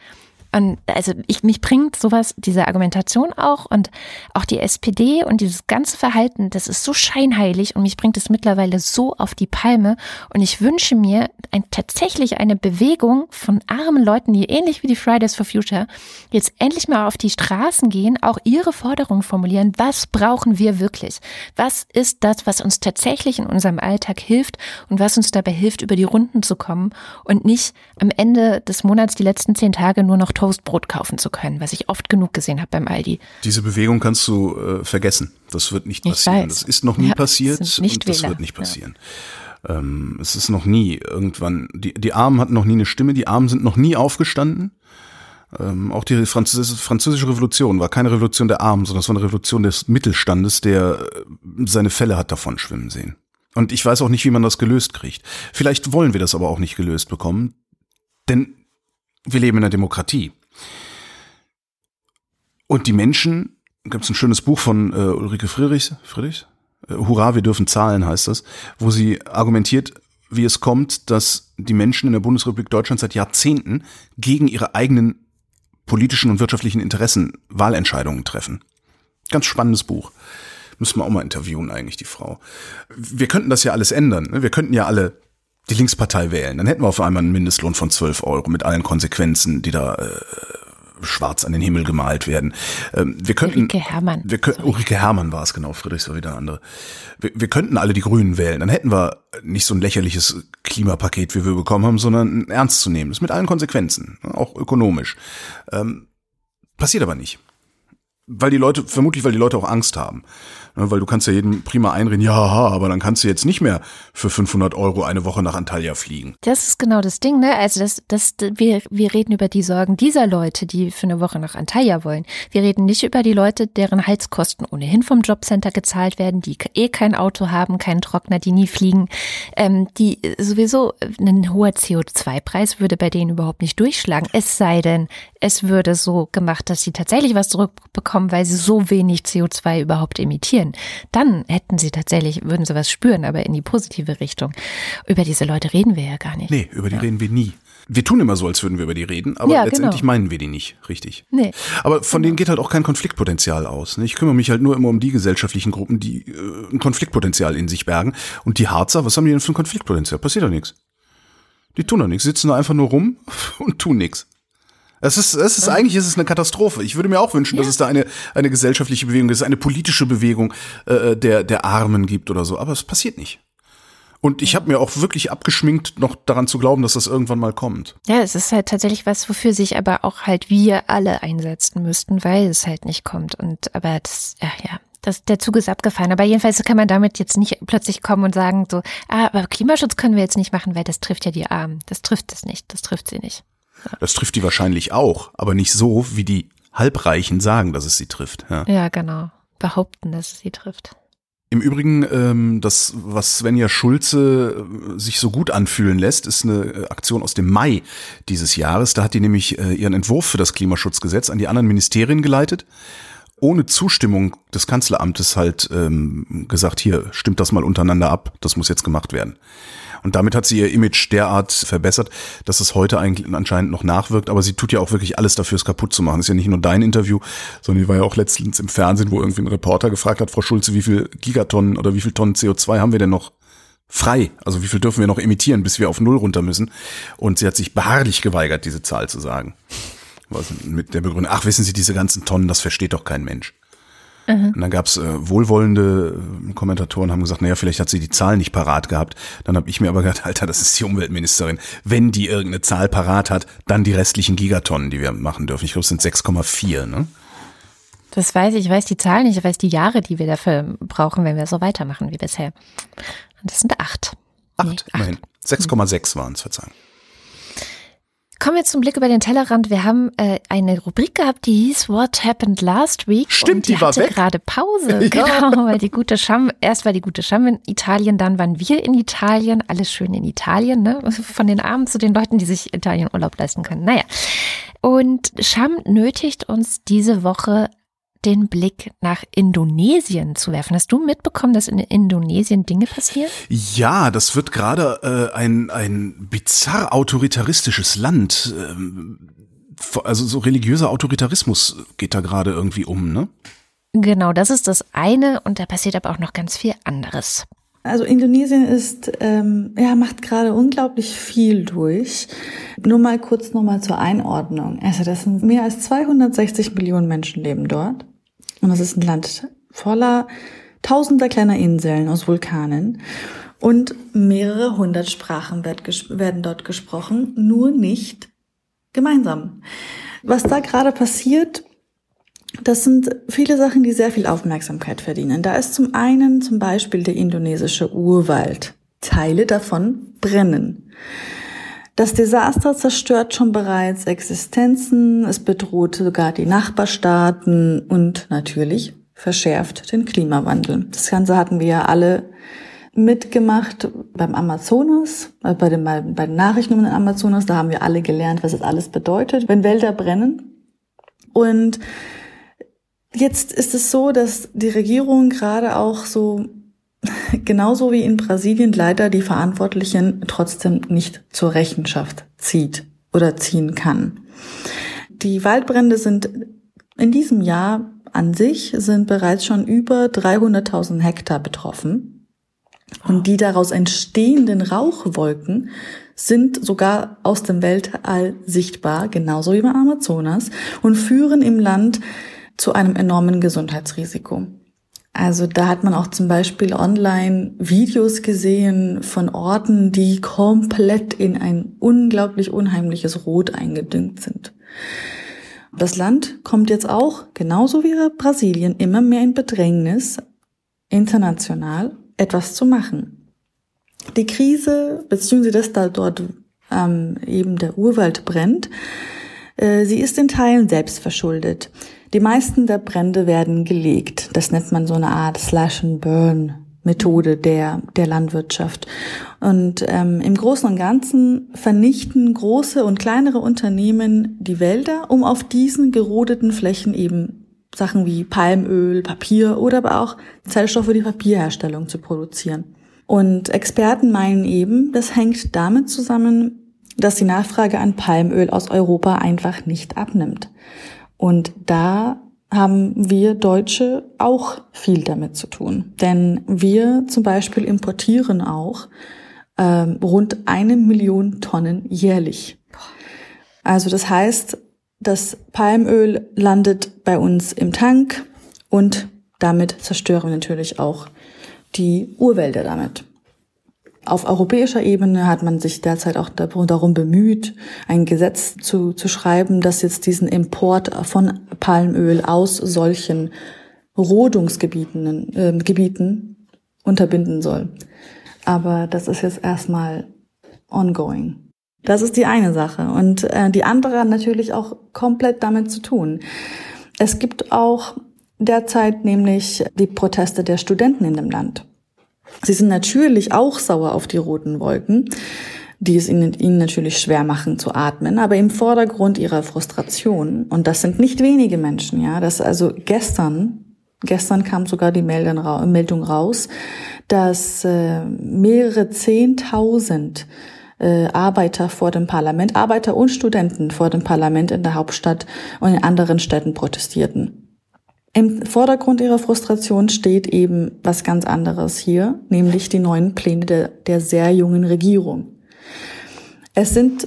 Speaker 1: Und also ich, mich bringt sowas, diese Argumentation auch und auch die SPD und dieses ganze Verhalten, das ist so scheinheilig und mich bringt es mittlerweile so auf die Palme. Und ich wünsche mir ein, tatsächlich eine Bewegung von armen Leuten, die ähnlich wie die Fridays for Future jetzt endlich mal auf die Straßen gehen, auch ihre Forderungen formulieren. Was brauchen wir wirklich? Was ist das, was uns tatsächlich in unserem Alltag hilft und was uns dabei hilft, über die Runden zu kommen und nicht am Ende des Monats die letzten zehn Tage nur noch Toastbrot kaufen zu können, was ich oft genug gesehen habe beim Aldi.
Speaker 2: Diese Bewegung kannst du äh, vergessen. Das wird nicht passieren. Das ist noch nie ja, passiert das und das wird nicht passieren. Ja. Ähm, es ist noch nie irgendwann, die, die Armen hatten noch nie eine Stimme, die Armen sind noch nie aufgestanden. Ähm, auch die Französ französische Revolution war keine Revolution der Armen, sondern es war eine Revolution des Mittelstandes, der äh, seine Fälle hat davon schwimmen sehen. Und ich weiß auch nicht, wie man das gelöst kriegt. Vielleicht wollen wir das aber auch nicht gelöst bekommen, denn wir leben in einer Demokratie. Und die Menschen, gibt es ein schönes Buch von äh, Ulrike Friedrichs, Friedrichs? Äh, Hurra, wir dürfen zahlen heißt das, wo sie argumentiert, wie es kommt, dass die Menschen in der Bundesrepublik Deutschland seit Jahrzehnten gegen ihre eigenen politischen und wirtschaftlichen Interessen Wahlentscheidungen treffen. Ganz spannendes Buch. Müssen wir auch mal interviewen eigentlich, die Frau. Wir könnten das ja alles ändern. Ne? Wir könnten ja alle die Linkspartei wählen. Dann hätten wir auf einmal einen Mindestlohn von 12 Euro mit allen Konsequenzen, die da äh, schwarz an den Himmel gemalt werden. Ähm, wir könnten,
Speaker 1: Ulrike Hermann.
Speaker 2: Wir können, Ulrike Hermann war es, genau. Friedrichs war wieder andere. Wir, wir könnten alle die Grünen wählen. Dann hätten wir nicht so ein lächerliches Klimapaket, wie wir bekommen haben, sondern ein ernst zu nehmen. Das mit allen Konsequenzen. Auch ökonomisch. Ähm, passiert aber nicht. Weil die Leute, vermutlich weil die Leute auch Angst haben. Ne, weil du kannst ja jedem prima einreden, ja, aber dann kannst du jetzt nicht mehr für 500 Euro eine Woche nach Antalya fliegen.
Speaker 1: Das ist genau das Ding, ne? Also das, das, wir, wir reden über die Sorgen dieser Leute, die für eine Woche nach Antalya wollen. Wir reden nicht über die Leute, deren Heizkosten ohnehin vom Jobcenter gezahlt werden, die eh kein Auto haben, keinen Trockner, die nie fliegen, ähm, die sowieso ein hoher CO2-Preis würde bei denen überhaupt nicht durchschlagen. Es sei denn, es würde so gemacht, dass sie tatsächlich was zurückbekommen hinbekommen, weil sie so wenig CO2 überhaupt emittieren. Dann hätten sie tatsächlich, würden sie was spüren, aber in die positive Richtung. Über diese Leute reden wir ja gar nicht.
Speaker 2: Nee, über die ja. reden wir nie. Wir tun immer so, als würden wir über die reden, aber ja, letztendlich genau. meinen wir die nicht, richtig. Nee. Aber von genau. denen geht halt auch kein Konfliktpotenzial aus. Ne? Ich kümmere mich halt nur immer um die gesellschaftlichen Gruppen, die äh, ein Konfliktpotenzial in sich bergen. Und die Harzer, was haben die denn für ein Konfliktpotenzial? Passiert doch nichts. Die tun doch nichts, sitzen da einfach nur rum und tun nichts. Es ist, es ist eigentlich ist es eine Katastrophe. Ich würde mir auch wünschen, ja. dass es da eine eine gesellschaftliche Bewegung, dass es eine politische Bewegung äh, der der Armen gibt oder so. Aber es passiert nicht. Und ich habe mir auch wirklich abgeschminkt, noch daran zu glauben, dass das irgendwann mal kommt.
Speaker 1: Ja, es ist halt tatsächlich was, wofür sich aber auch halt wir alle einsetzen müssten, weil es halt nicht kommt. Und aber das, ja, ja, das, der Zug ist abgefallen. Aber jedenfalls kann man damit jetzt nicht plötzlich kommen und sagen so, ah, aber Klimaschutz können wir jetzt nicht machen, weil das trifft ja die Armen. Das trifft es nicht. Das trifft sie nicht.
Speaker 2: Das trifft die wahrscheinlich auch, aber nicht so, wie die Halbreichen sagen, dass es sie trifft.
Speaker 1: Ja, ja genau. Behaupten, dass es sie trifft.
Speaker 2: Im Übrigen, ähm, das, was Svenja Schulze äh, sich so gut anfühlen lässt, ist eine äh, Aktion aus dem Mai dieses Jahres. Da hat die nämlich äh, ihren Entwurf für das Klimaschutzgesetz an die anderen Ministerien geleitet ohne Zustimmung des Kanzleramtes halt ähm, gesagt, hier, stimmt das mal untereinander ab, das muss jetzt gemacht werden. Und damit hat sie ihr Image derart verbessert, dass es heute eigentlich anscheinend noch nachwirkt, aber sie tut ja auch wirklich alles dafür, es kaputt zu machen. Das ist ja nicht nur dein Interview, sondern die war ja auch letztens im Fernsehen, wo irgendwie ein Reporter gefragt hat, Frau Schulze, wie viel Gigatonnen oder wie viel Tonnen CO2 haben wir denn noch frei? Also wie viel dürfen wir noch emittieren, bis wir auf Null runter müssen? Und sie hat sich beharrlich geweigert, diese Zahl zu sagen. Was mit der Begründung, ach, wissen Sie, diese ganzen Tonnen, das versteht doch kein Mensch. Mhm. Und dann gab's äh, wohlwollende äh, Kommentatoren, haben gesagt, naja, vielleicht hat sie die Zahl nicht parat gehabt. Dann habe ich mir aber gedacht, Alter, das ist die Umweltministerin. Wenn die irgendeine Zahl parat hat, dann die restlichen Gigatonnen, die wir machen dürfen. Ich glaube, es sind 6,4, ne?
Speaker 1: Das weiß ich, ich weiß die Zahl nicht, ich weiß die Jahre, die wir dafür brauchen, wenn wir so weitermachen wie bisher. Und das sind acht.
Speaker 2: Acht, nee, immerhin. 6,6 waren es, Verzeihung.
Speaker 1: Kommen wir zum Blick über den Tellerrand. Wir haben äh, eine Rubrik gehabt, die hieß What Happened Last Week.
Speaker 2: Stimmt,
Speaker 1: und die,
Speaker 2: die war
Speaker 1: hatte
Speaker 2: weg.
Speaker 1: gerade Pause. Ja. Genau, weil die gute Scham, erst war die gute Scham in Italien, dann waren wir in Italien. Alles schön in Italien, ne? Von den Armen zu den Leuten, die sich Italien Urlaub leisten können. Naja. Und Scham nötigt uns diese Woche den Blick nach Indonesien zu werfen. Hast du mitbekommen, dass in Indonesien Dinge passieren?
Speaker 2: Ja, das wird gerade äh, ein, ein bizarr autoritaristisches Land. Ähm, also so religiöser Autoritarismus geht da gerade irgendwie um, ne?
Speaker 1: Genau, das ist das eine und da passiert aber auch noch ganz viel anderes.
Speaker 4: Also Indonesien ist, ähm, ja, macht gerade unglaublich viel durch. Nur mal kurz nochmal zur Einordnung. Also das sind mehr als 260 Millionen Menschen leben dort. Und das ist ein Land voller tausender kleiner Inseln aus Vulkanen. Und mehrere hundert Sprachen werden dort gesprochen, nur nicht gemeinsam. Was da gerade passiert, das sind viele Sachen, die sehr viel Aufmerksamkeit verdienen. Da ist zum einen zum Beispiel der indonesische Urwald. Teile davon brennen. Das Desaster zerstört schon bereits Existenzen, es bedroht sogar die Nachbarstaaten und natürlich verschärft den Klimawandel. Das Ganze hatten wir ja alle mitgemacht beim Amazonas, äh, bei den, bei den Nachrichten um den Amazonas, da haben wir alle gelernt, was das alles bedeutet, wenn Wälder brennen. Und Jetzt ist es so, dass die Regierung gerade auch so genauso wie in Brasilien leider die Verantwortlichen trotzdem nicht zur Rechenschaft zieht oder ziehen kann. Die Waldbrände sind in diesem Jahr an sich sind bereits schon über 300.000 Hektar betroffen. Und die daraus entstehenden Rauchwolken sind sogar aus dem Weltall sichtbar, genauso wie beim Amazonas, und führen im Land zu einem enormen Gesundheitsrisiko. Also da hat man auch zum Beispiel online Videos gesehen von Orten, die komplett in ein unglaublich unheimliches Rot eingedüngt sind. Das Land kommt jetzt auch, genauso wie Brasilien, immer mehr in Bedrängnis, international etwas zu machen. Die Krise, beziehungsweise dass da dort ähm, eben der Urwald brennt, äh, sie ist in Teilen selbst verschuldet. Die meisten der Brände werden gelegt. Das nennt man so eine Art Slash and Burn Methode der, der Landwirtschaft. Und ähm, im Großen und Ganzen vernichten große und kleinere Unternehmen die Wälder, um auf diesen gerodeten Flächen eben Sachen wie Palmöl, Papier oder aber auch Zellstoffe für die Papierherstellung zu produzieren. Und Experten meinen eben, das hängt damit zusammen, dass die Nachfrage an Palmöl aus Europa einfach nicht abnimmt. Und da haben wir Deutsche auch viel damit zu tun. Denn wir zum Beispiel importieren auch ähm, rund eine Million Tonnen jährlich. Also das heißt, das Palmöl landet bei uns im Tank und damit zerstören wir natürlich auch die Urwälder damit. Auf europäischer Ebene hat man sich derzeit auch darum bemüht, ein Gesetz zu, zu schreiben, das jetzt diesen Import von Palmöl aus solchen Rodungsgebieten äh, Gebieten unterbinden soll. Aber das ist jetzt erstmal ongoing. Das ist die eine Sache. Und äh, die andere hat natürlich auch komplett damit zu tun. Es gibt auch derzeit nämlich die Proteste der Studenten in dem Land. Sie sind natürlich auch sauer auf die roten Wolken, die es ihnen, ihnen natürlich schwer machen zu atmen, aber im Vordergrund ihrer Frustration. Und das sind nicht wenige Menschen, ja. Das also gestern, gestern kam sogar die Meldung raus, dass äh, mehrere Zehntausend äh, Arbeiter vor dem Parlament, Arbeiter und Studenten vor dem Parlament in der Hauptstadt und in anderen Städten protestierten. Im Vordergrund ihrer Frustration steht eben was ganz anderes hier, nämlich die neuen Pläne der, der sehr jungen Regierung. Es sind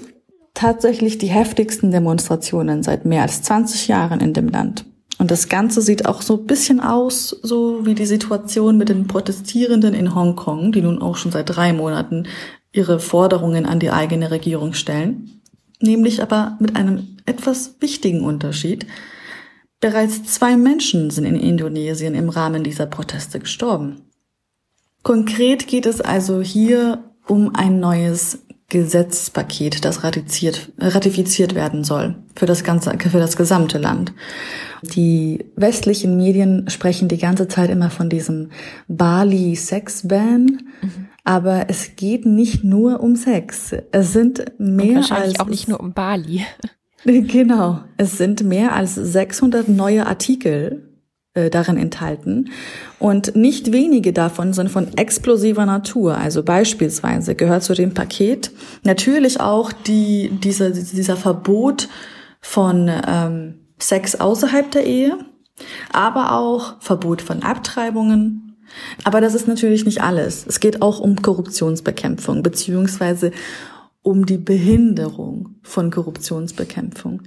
Speaker 4: tatsächlich die heftigsten Demonstrationen seit mehr als 20 Jahren in dem Land. Und das Ganze sieht auch so ein bisschen aus, so wie die Situation mit den Protestierenden in Hongkong, die nun auch schon seit drei Monaten ihre Forderungen an die eigene Regierung stellen. Nämlich aber mit einem etwas wichtigen Unterschied, Bereits zwei Menschen sind in Indonesien im Rahmen dieser Proteste gestorben. Konkret geht es also hier um ein neues Gesetzpaket, das ratifiziert, ratifiziert werden soll für das ganze, für das gesamte Land. Die westlichen Medien sprechen die ganze Zeit immer von diesem Bali Sex Ban. Mhm. Aber es geht nicht nur um Sex. Es sind mehr Und
Speaker 1: wahrscheinlich
Speaker 4: als
Speaker 1: auch nicht nur um Bali.
Speaker 4: Genau. Es sind mehr als 600 neue Artikel äh, darin enthalten. Und nicht wenige davon sind von explosiver Natur. Also beispielsweise gehört zu dem Paket natürlich auch die, dieser, dieser Verbot von ähm, Sex außerhalb der Ehe, aber auch Verbot von Abtreibungen. Aber das ist natürlich nicht alles. Es geht auch um Korruptionsbekämpfung beziehungsweise um die Behinderung von Korruptionsbekämpfung.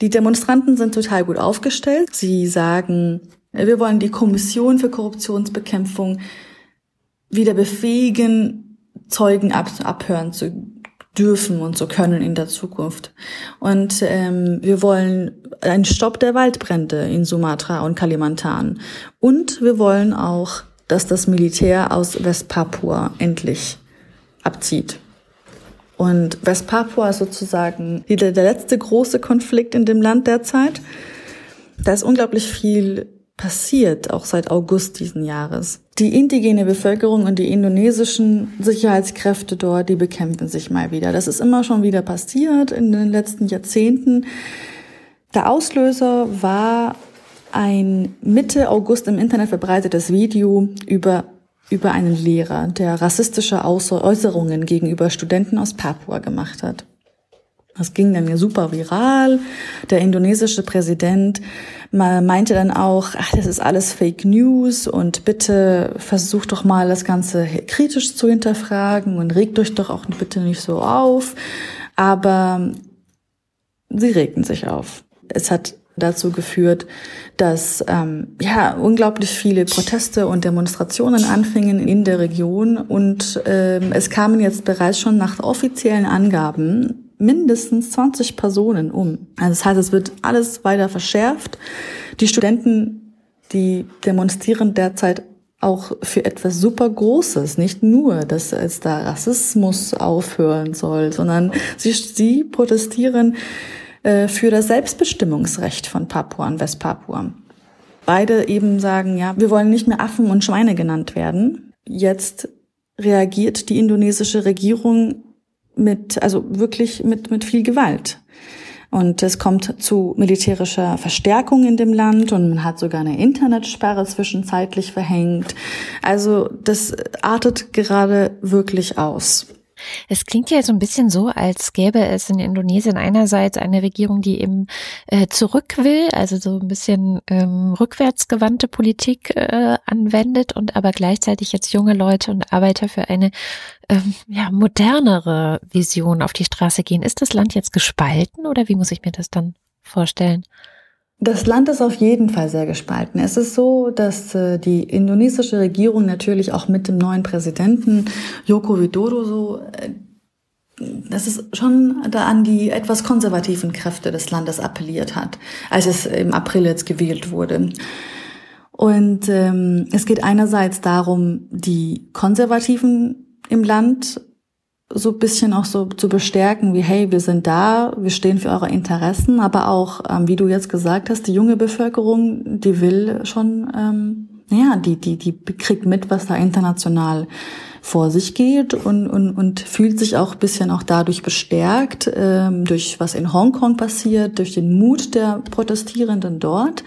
Speaker 4: Die Demonstranten sind total gut aufgestellt. Sie sagen, wir wollen die Kommission für Korruptionsbekämpfung wieder befähigen, Zeugen ab abhören zu dürfen und zu können in der Zukunft. Und ähm, wir wollen einen Stopp der Waldbrände in Sumatra und Kalimantan. Und wir wollen auch, dass das Militär aus Westpapua endlich abzieht. Und Westpapua ist sozusagen der, der letzte große Konflikt in dem Land derzeit. Da ist unglaublich viel passiert, auch seit August diesen Jahres. Die indigene Bevölkerung und die indonesischen Sicherheitskräfte dort, die bekämpfen sich mal wieder. Das ist immer schon wieder passiert in den letzten Jahrzehnten. Der Auslöser war ein Mitte August im Internet verbreitetes Video über über einen Lehrer, der rassistische Äußerungen gegenüber Studenten aus Papua gemacht hat. Das ging dann ja super viral. Der indonesische Präsident meinte dann auch, ach, das ist alles Fake News und bitte versucht doch mal das Ganze kritisch zu hinterfragen und regt euch doch auch bitte nicht so auf. Aber sie regten sich auf. Es hat dazu geführt, dass ähm, ja unglaublich viele Proteste und Demonstrationen anfingen in der Region und ähm, es kamen jetzt bereits schon nach offiziellen Angaben mindestens 20 Personen um. Also das heißt, es wird alles weiter verschärft. Die Studenten, die demonstrieren derzeit auch für etwas super Großes, nicht nur, dass es da Rassismus aufhören soll, sondern sie, sie protestieren äh, für das Selbstbestimmungsrecht von Papua und Westpapua. Beide eben sagen, ja, wir wollen nicht mehr Affen und Schweine genannt werden. Jetzt reagiert die indonesische Regierung mit, also wirklich mit, mit viel Gewalt. Und es kommt zu militärischer Verstärkung in dem Land und man hat sogar eine Internetsperre zwischenzeitlich verhängt. Also das artet gerade wirklich aus.
Speaker 1: Es klingt ja so ein bisschen so, als gäbe es in Indonesien einerseits eine Regierung, die eben äh, zurück will, also so ein bisschen ähm, rückwärtsgewandte Politik äh, anwendet und aber gleichzeitig jetzt junge Leute und Arbeiter für eine ähm, ja, modernere Vision auf die Straße gehen. Ist das Land jetzt gespalten oder wie muss ich mir das dann vorstellen?
Speaker 4: Das Land ist auf jeden Fall sehr gespalten. Es ist so, dass äh, die indonesische Regierung natürlich auch mit dem neuen Präsidenten Joko Widodo so, äh, dass es schon da an die etwas konservativen Kräfte des Landes appelliert hat, als es im April jetzt gewählt wurde. Und ähm, es geht einerseits darum, die Konservativen im Land so bisschen auch so zu bestärken, wie hey, wir sind da, wir stehen für eure Interessen, aber auch, ähm, wie du jetzt gesagt hast, die junge Bevölkerung, die will schon, ähm, ja, die, die, die kriegt mit, was da international vor sich geht und, und, und fühlt sich auch bisschen auch dadurch bestärkt, ähm, durch was in Hongkong passiert, durch den Mut der Protestierenden dort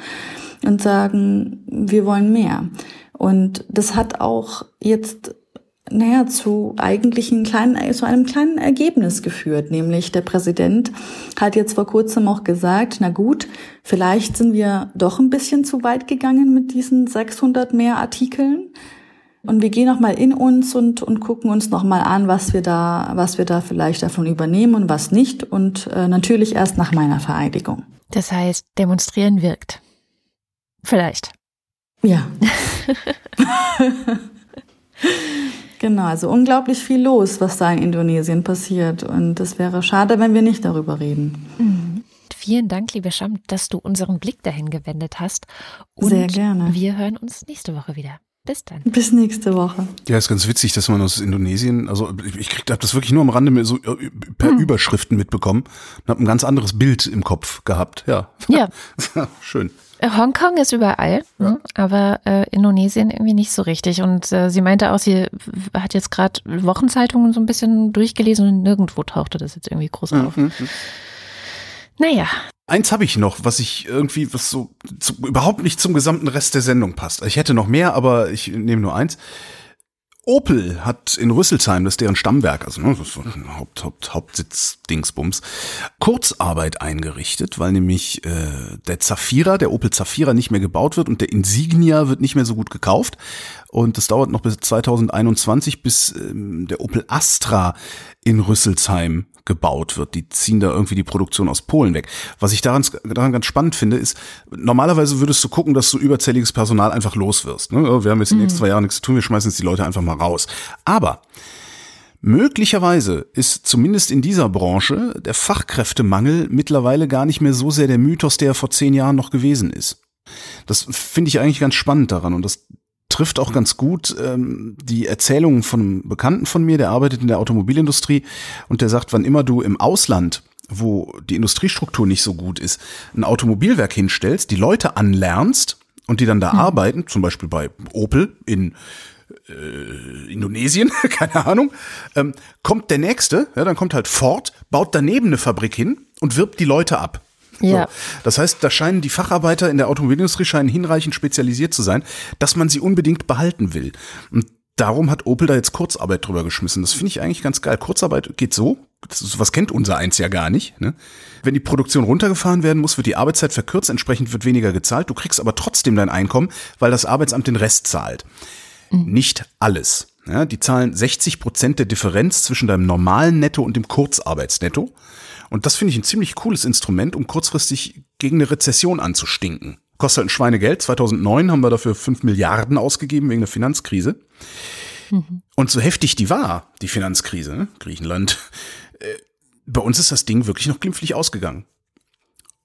Speaker 4: und sagen, wir wollen mehr. Und das hat auch jetzt naja, zu eigentlich einem kleinen, zu einem kleinen Ergebnis geführt. Nämlich der Präsident hat jetzt vor kurzem auch gesagt, na gut, vielleicht sind wir doch ein bisschen zu weit gegangen mit diesen 600 mehr Artikeln. Und wir gehen nochmal in uns und, und gucken uns nochmal an, was wir da, was wir da vielleicht davon übernehmen und was nicht. Und äh, natürlich erst nach meiner Vereidigung.
Speaker 1: Das heißt, demonstrieren wirkt. Vielleicht.
Speaker 4: Ja. Genau, also unglaublich viel los, was da in Indonesien passiert. Und es wäre schade, wenn wir nicht darüber reden.
Speaker 1: Mhm. Vielen Dank, liebe Scham, dass du unseren Blick dahin gewendet hast.
Speaker 4: Und Sehr gerne.
Speaker 1: Wir hören uns nächste Woche wieder. Bis dann.
Speaker 4: Bis nächste Woche.
Speaker 2: Ja, ist ganz witzig, dass man aus Indonesien, also ich krieg, hab das wirklich nur am Rande so äh, per hm. Überschriften mitbekommen und habe ein ganz anderes Bild im Kopf gehabt. Ja.
Speaker 1: Ja.
Speaker 2: Schön.
Speaker 1: Hongkong ist überall, ja. Aber äh, Indonesien irgendwie nicht so richtig. Und äh, sie meinte auch, sie hat jetzt gerade Wochenzeitungen so ein bisschen durchgelesen und nirgendwo tauchte das jetzt irgendwie groß auf. Mhm. Naja.
Speaker 2: Eins habe ich noch, was ich irgendwie, was so zu, überhaupt nicht zum gesamten Rest der Sendung passt. Ich hätte noch mehr, aber ich nehme nur eins. Opel hat in Rüsselsheim, das ist deren Stammwerk, also ne, das ist so ein Haupt, Haupt, Hauptsitz Dingsbums, Kurzarbeit eingerichtet, weil nämlich äh, der Zafira, der Opel Zafira nicht mehr gebaut wird und der Insignia wird nicht mehr so gut gekauft. Und es dauert noch bis 2021, bis ähm, der Opel Astra in Rüsselsheim gebaut wird. Die ziehen da irgendwie die Produktion aus Polen weg. Was ich daran, daran ganz spannend finde, ist, normalerweise würdest du gucken, dass du überzähliges Personal einfach los wirst. Ne? Wir haben jetzt die nächsten mhm. zwei Jahre nichts zu tun, wir schmeißen jetzt die Leute einfach mal raus. Aber Möglicherweise ist zumindest in dieser Branche der Fachkräftemangel mittlerweile gar nicht mehr so sehr der Mythos, der vor zehn Jahren noch gewesen ist. Das finde ich eigentlich ganz spannend daran und das trifft auch ganz gut ähm, die Erzählungen von einem Bekannten von mir, der arbeitet in der Automobilindustrie und der sagt, wann immer du im Ausland wo die Industriestruktur nicht so gut ist, ein Automobilwerk hinstellst, die Leute anlernst und die dann da hm. arbeiten, zum Beispiel bei Opel in äh, Indonesien, keine Ahnung, ähm, kommt der nächste, ja, dann kommt halt Ford, baut daneben eine Fabrik hin und wirbt die Leute ab.
Speaker 1: Ja.
Speaker 2: So. Das heißt, da scheinen die Facharbeiter in der Automobilindustrie scheinen hinreichend spezialisiert zu sein, dass man sie unbedingt behalten will. Und darum hat Opel da jetzt Kurzarbeit drüber geschmissen. Das finde ich eigentlich ganz geil. Kurzarbeit geht so, das, was kennt unser eins ja gar nicht. Ne? Wenn die Produktion runtergefahren werden muss, wird die Arbeitszeit verkürzt, entsprechend wird weniger gezahlt. Du kriegst aber trotzdem dein Einkommen, weil das Arbeitsamt den Rest zahlt. Mhm. Nicht alles. Ja, die zahlen 60 Prozent der Differenz zwischen deinem normalen Netto und dem Kurzarbeitsnetto. Und das finde ich ein ziemlich cooles Instrument, um kurzfristig gegen eine Rezession anzustinken. Kostet halt ein Schweinegeld. 2009 haben wir dafür 5 Milliarden ausgegeben wegen der Finanzkrise. Mhm. Und so heftig die war, die Finanzkrise, ne? Griechenland, äh, bei uns ist das Ding wirklich noch glimpflich ausgegangen.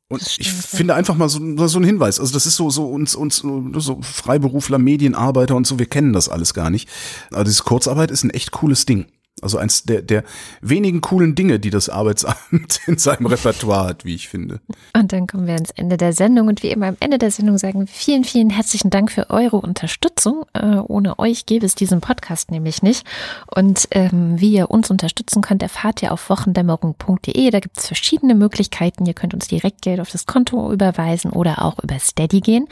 Speaker 2: Und stimmt, ich finde einfach mal so, so ein Hinweis. Also das ist so, so uns, uns, so Freiberufler, Medienarbeiter und so, wir kennen das alles gar nicht. Aber diese Kurzarbeit ist ein echt cooles Ding. Also eins der, der wenigen coolen Dinge, die das Arbeitsamt in seinem Repertoire hat, wie ich finde.
Speaker 1: Und dann kommen wir ans Ende der Sendung und wie immer am Ende der Sendung sagen wir vielen, vielen herzlichen Dank für eure Unterstützung. Äh, ohne euch gäbe es diesen Podcast nämlich nicht. Und ähm, wie ihr uns unterstützen könnt, erfahrt ihr auf wochendämmerung.de. Da gibt es verschiedene Möglichkeiten. Ihr könnt uns direkt Geld auf das Konto überweisen oder auch über Steady gehen.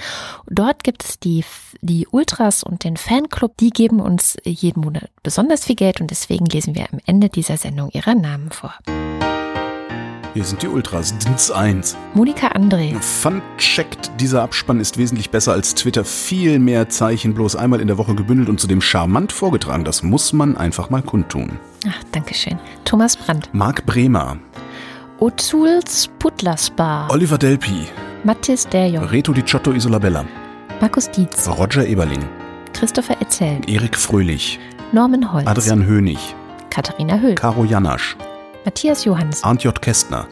Speaker 1: Dort gibt es die, die Ultras und den Fanclub. Die geben uns jeden Monat besonders viel Geld und deswegen lesen wir am Ende dieser Sendung ihre Namen vor.
Speaker 2: Hier sind die Ultras, DINS 1.
Speaker 1: Monika André,
Speaker 2: Fun checkt, dieser Abspann ist wesentlich besser als Twitter. Viel mehr Zeichen, bloß einmal in der Woche gebündelt und zudem charmant vorgetragen. Das muss man einfach mal kundtun.
Speaker 1: ach, Dankeschön. Thomas Brandt,
Speaker 2: Marc Bremer,
Speaker 1: Ozuls Putlasbar,
Speaker 2: Oliver Delpi,
Speaker 1: Mathis Derjong,
Speaker 2: Reto Di Ciotto Isolabella,
Speaker 1: Markus Dietz,
Speaker 2: Roger Eberling,
Speaker 1: Christopher Etzel,
Speaker 2: Erik Fröhlich,
Speaker 1: Norman Holz,
Speaker 2: Adrian Hönig,
Speaker 1: Katharina Höhl,
Speaker 2: Caro Janasch,
Speaker 1: Matthias Johannes,
Speaker 2: Arndt J. Kästner,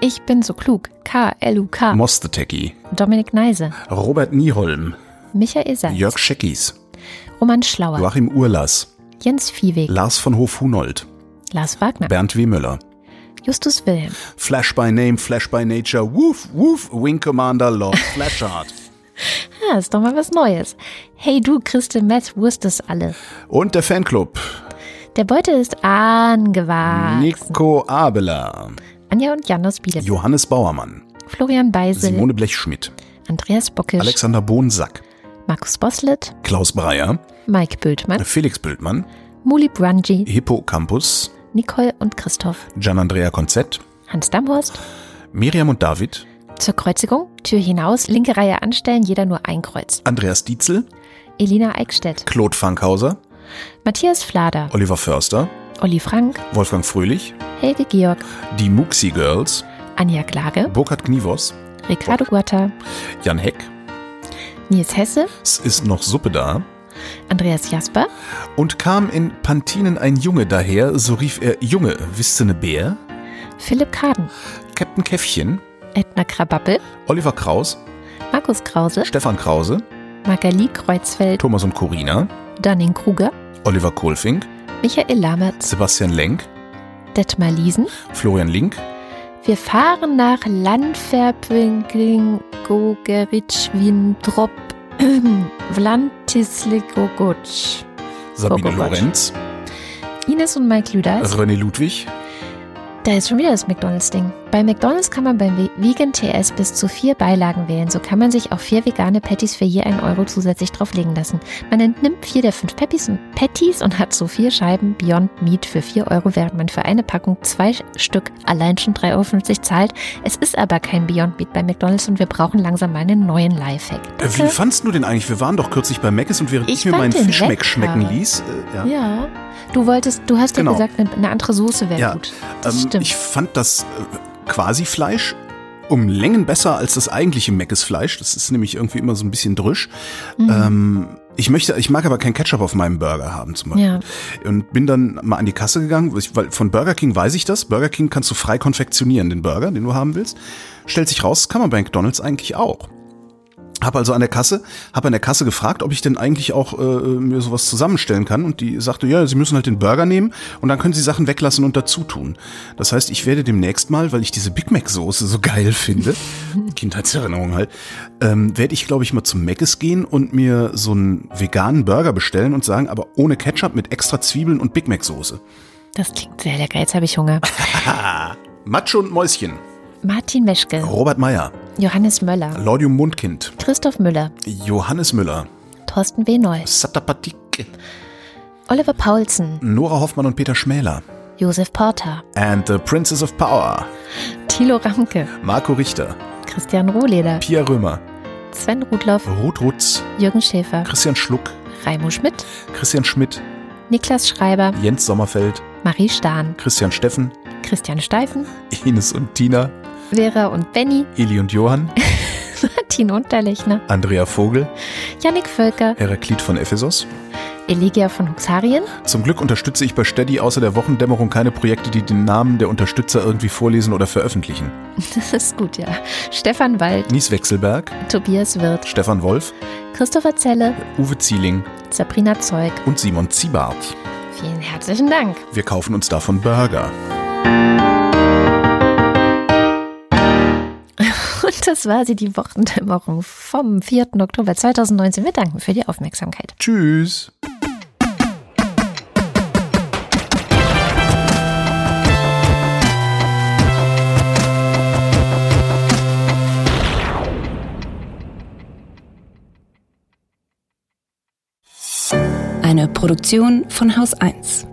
Speaker 1: Ich bin so klug, K-L-U-K,
Speaker 2: Mostetecki,
Speaker 1: Dominik Neise,
Speaker 2: Robert Nieholm,
Speaker 1: Michael Seitz,
Speaker 2: Jörg Scheckis,
Speaker 1: Roman Schlauer,
Speaker 2: Joachim Urlas,
Speaker 1: Jens Viehweg,
Speaker 2: Lars von Hof-Hunold, Lars
Speaker 1: Wagner,
Speaker 2: Bernd W. Müller,
Speaker 1: Justus Wilhelm,
Speaker 2: Flash by Name, Flash by Nature, Woof, Woof, Wing Commander, Lord Flashheart.
Speaker 1: Ja, ist doch mal was Neues. Hey du, Christel Metz, wusstest alle.
Speaker 2: Und der Fanclub,
Speaker 1: Der Beutel ist angewachsen.
Speaker 2: Nico Abela,
Speaker 1: Anja und Jan aus Bielefeld.
Speaker 2: Johannes Bauermann,
Speaker 1: Florian Beisel,
Speaker 2: Simone Blechschmidt,
Speaker 1: Andreas Bockisch,
Speaker 2: Alexander Bohnsack,
Speaker 1: Markus Boslett,
Speaker 2: Klaus Breyer,
Speaker 1: Mike Bültmann,
Speaker 2: Felix Bültmann,
Speaker 1: Muli Brunji,
Speaker 2: Hippocampus,
Speaker 1: Nicole und Christoph,
Speaker 2: Gian-Andrea Konzett,
Speaker 1: Hans Damhorst.
Speaker 2: Miriam und David,
Speaker 1: Zur Kreuzigung, Tür hinaus, linke Reihe anstellen, jeder nur ein Kreuz.
Speaker 2: Andreas Dietzel,
Speaker 1: Elina Eickstedt,
Speaker 2: Claude Fankhauser,
Speaker 1: Matthias Flader,
Speaker 2: Oliver Förster,
Speaker 1: Olli Frank,
Speaker 2: Wolfgang Fröhlich,
Speaker 1: Helge Georg,
Speaker 2: die Muxi Girls,
Speaker 1: Anja Klage,
Speaker 2: Burkhard Knivos,
Speaker 1: Ricardo Guatta,
Speaker 2: Jan Heck,
Speaker 1: Nils Hesse,
Speaker 2: es ist noch Suppe da,
Speaker 1: Andreas Jasper,
Speaker 2: und kam in Pantinen ein Junge daher, so rief er, Junge, wisst ihr ne Bär?
Speaker 1: Philipp Kaden,
Speaker 2: Captain Käffchen,
Speaker 1: Edna Krabappel,
Speaker 2: Oliver Kraus,
Speaker 1: Markus Krause,
Speaker 2: Stefan Krause,
Speaker 1: Magali Kreuzfeld,
Speaker 2: Thomas und Corina,
Speaker 1: Danning Kruger,
Speaker 2: Oliver Kohlfink,
Speaker 1: Michael Lamertz,
Speaker 2: Sebastian Lenk,
Speaker 1: Detmar Liesen.
Speaker 2: Florian Link,
Speaker 1: Wir fahren nach Landverpünking, Gogeritsch, Windrop, Vlantislikogutsch.
Speaker 2: Sabine
Speaker 1: Gogotsch.
Speaker 2: Lorenz,
Speaker 1: Ines und Mike Lüders.
Speaker 2: René Ludwig,
Speaker 1: Da ist schon wieder das McDonalds-Ding. Bei McDonalds kann man beim Ve- Vegan TS bis zu vier Beilagen wählen. So kann man sich auch vier vegane Patties für je einen Euro zusätzlich drauflegen lassen. Man entnimmt vier der fünf Patties und, Patties und hat so vier Scheiben Beyond Meat für vier Euro, während man für eine Packung zwei Stück allein schon 3,50 Euro zahlt. Es ist aber kein Beyond Meat bei McDonalds und wir brauchen langsam mal einen neuen Lifehack.
Speaker 2: Äh, Wie fandst du den eigentlich? Wir waren doch kürzlich bei Meckes und während ich,
Speaker 1: Ich
Speaker 2: mir meinen Fischmeck schmecken ließ, äh, ja,
Speaker 1: Ja, du wolltest, du hast
Speaker 2: Genau.
Speaker 1: ja gesagt, eine, eine andere Soße wäre
Speaker 2: Ja,
Speaker 1: gut.
Speaker 2: Ähm,
Speaker 1: stimmt.
Speaker 2: ich fand das äh, quasi Fleisch um Längen besser als das eigentliche Meckes Fleisch. Das ist nämlich irgendwie immer so ein bisschen drüsch.
Speaker 1: Mhm.
Speaker 2: Ähm, ich möchte, ich mag aber kein Ketchup auf meinem Burger haben zum Beispiel.
Speaker 1: Ja.
Speaker 2: Und bin dann mal an die Kasse gegangen, weil von Burger King weiß ich das. Burger King kannst du frei konfektionieren, den Burger, den du haben willst. Stellt sich raus, kann man bei McDonalds eigentlich auch. Hab also an der Kasse, hab an der Kasse gefragt, ob ich denn eigentlich auch äh, mir sowas zusammenstellen kann und die sagte, ja, Sie müssen halt den Burger nehmen und dann können Sie Sachen weglassen und dazu tun. Das heißt, ich werde demnächst mal, weil ich diese Big Mac Soße so geil finde, Kindheitserinnerung halt, ähm, werde ich glaube ich mal zum Mc's gehen und mir so einen veganen Burger bestellen und sagen, aber ohne Ketchup mit extra Zwiebeln und Big Mac Soße.
Speaker 1: Das klingt sehr lecker. Jetzt habe ich Hunger.
Speaker 2: Matsche und Mäuschen,
Speaker 1: Martin Meschke,
Speaker 2: Robert Meyer,
Speaker 1: Johannes Möller,
Speaker 2: Lordium Mundkind,
Speaker 1: Christoph Müller,
Speaker 2: Johannes Müller,
Speaker 1: Thorsten W. Noll,
Speaker 2: Satapatik,
Speaker 1: Oliver Paulsen,
Speaker 2: Nora Hoffmann und Peter Schmäler.
Speaker 1: Josef Porter,
Speaker 2: And the Princess of Power.
Speaker 1: Thilo Ramke,
Speaker 2: Marco Richter,
Speaker 1: Christian Rohleder,
Speaker 2: Pia Römer,
Speaker 1: Sven Rudloff,
Speaker 2: Ruth Rutz,
Speaker 1: Jürgen Schäfer,
Speaker 2: Christian Schluck,
Speaker 1: Raimo Schmidt,
Speaker 2: Christian Schmidt,
Speaker 1: Niklas Schreiber,
Speaker 2: Jens Sommerfeld,
Speaker 1: Marie Stahn,
Speaker 2: Christian Steffen,
Speaker 1: Christian Steifen,
Speaker 2: Ines und Tina,
Speaker 1: Vera und Benny,
Speaker 2: Eli und Johann,
Speaker 1: Martin Unterlechner,
Speaker 2: Andrea Vogel,
Speaker 1: Yannick Völker,
Speaker 2: Heraklit von Ephesos.
Speaker 1: Eligia von Huxarien,
Speaker 2: Zum Glück unterstütze ich bei Steady außer der Wochendämmerung keine Projekte, die den Namen der Unterstützer irgendwie vorlesen oder veröffentlichen.
Speaker 1: das ist gut, ja. Stefan Wald,
Speaker 2: Nies Wechselberg,
Speaker 1: Tobias Wirth,
Speaker 2: Stefan Wolf,
Speaker 1: Christopher Zelle,
Speaker 2: Uwe Zieling
Speaker 1: Sabrina Zeug.
Speaker 2: und Simon Ziebart.
Speaker 1: Vielen herzlichen Dank.
Speaker 2: Wir kaufen uns davon Burger.
Speaker 1: Das war sie, die Wochendämmerung vom 4. Oktober 2019. Wir danken für die Aufmerksamkeit.
Speaker 2: Tschüss.
Speaker 5: Eine Produktion von Haus 1.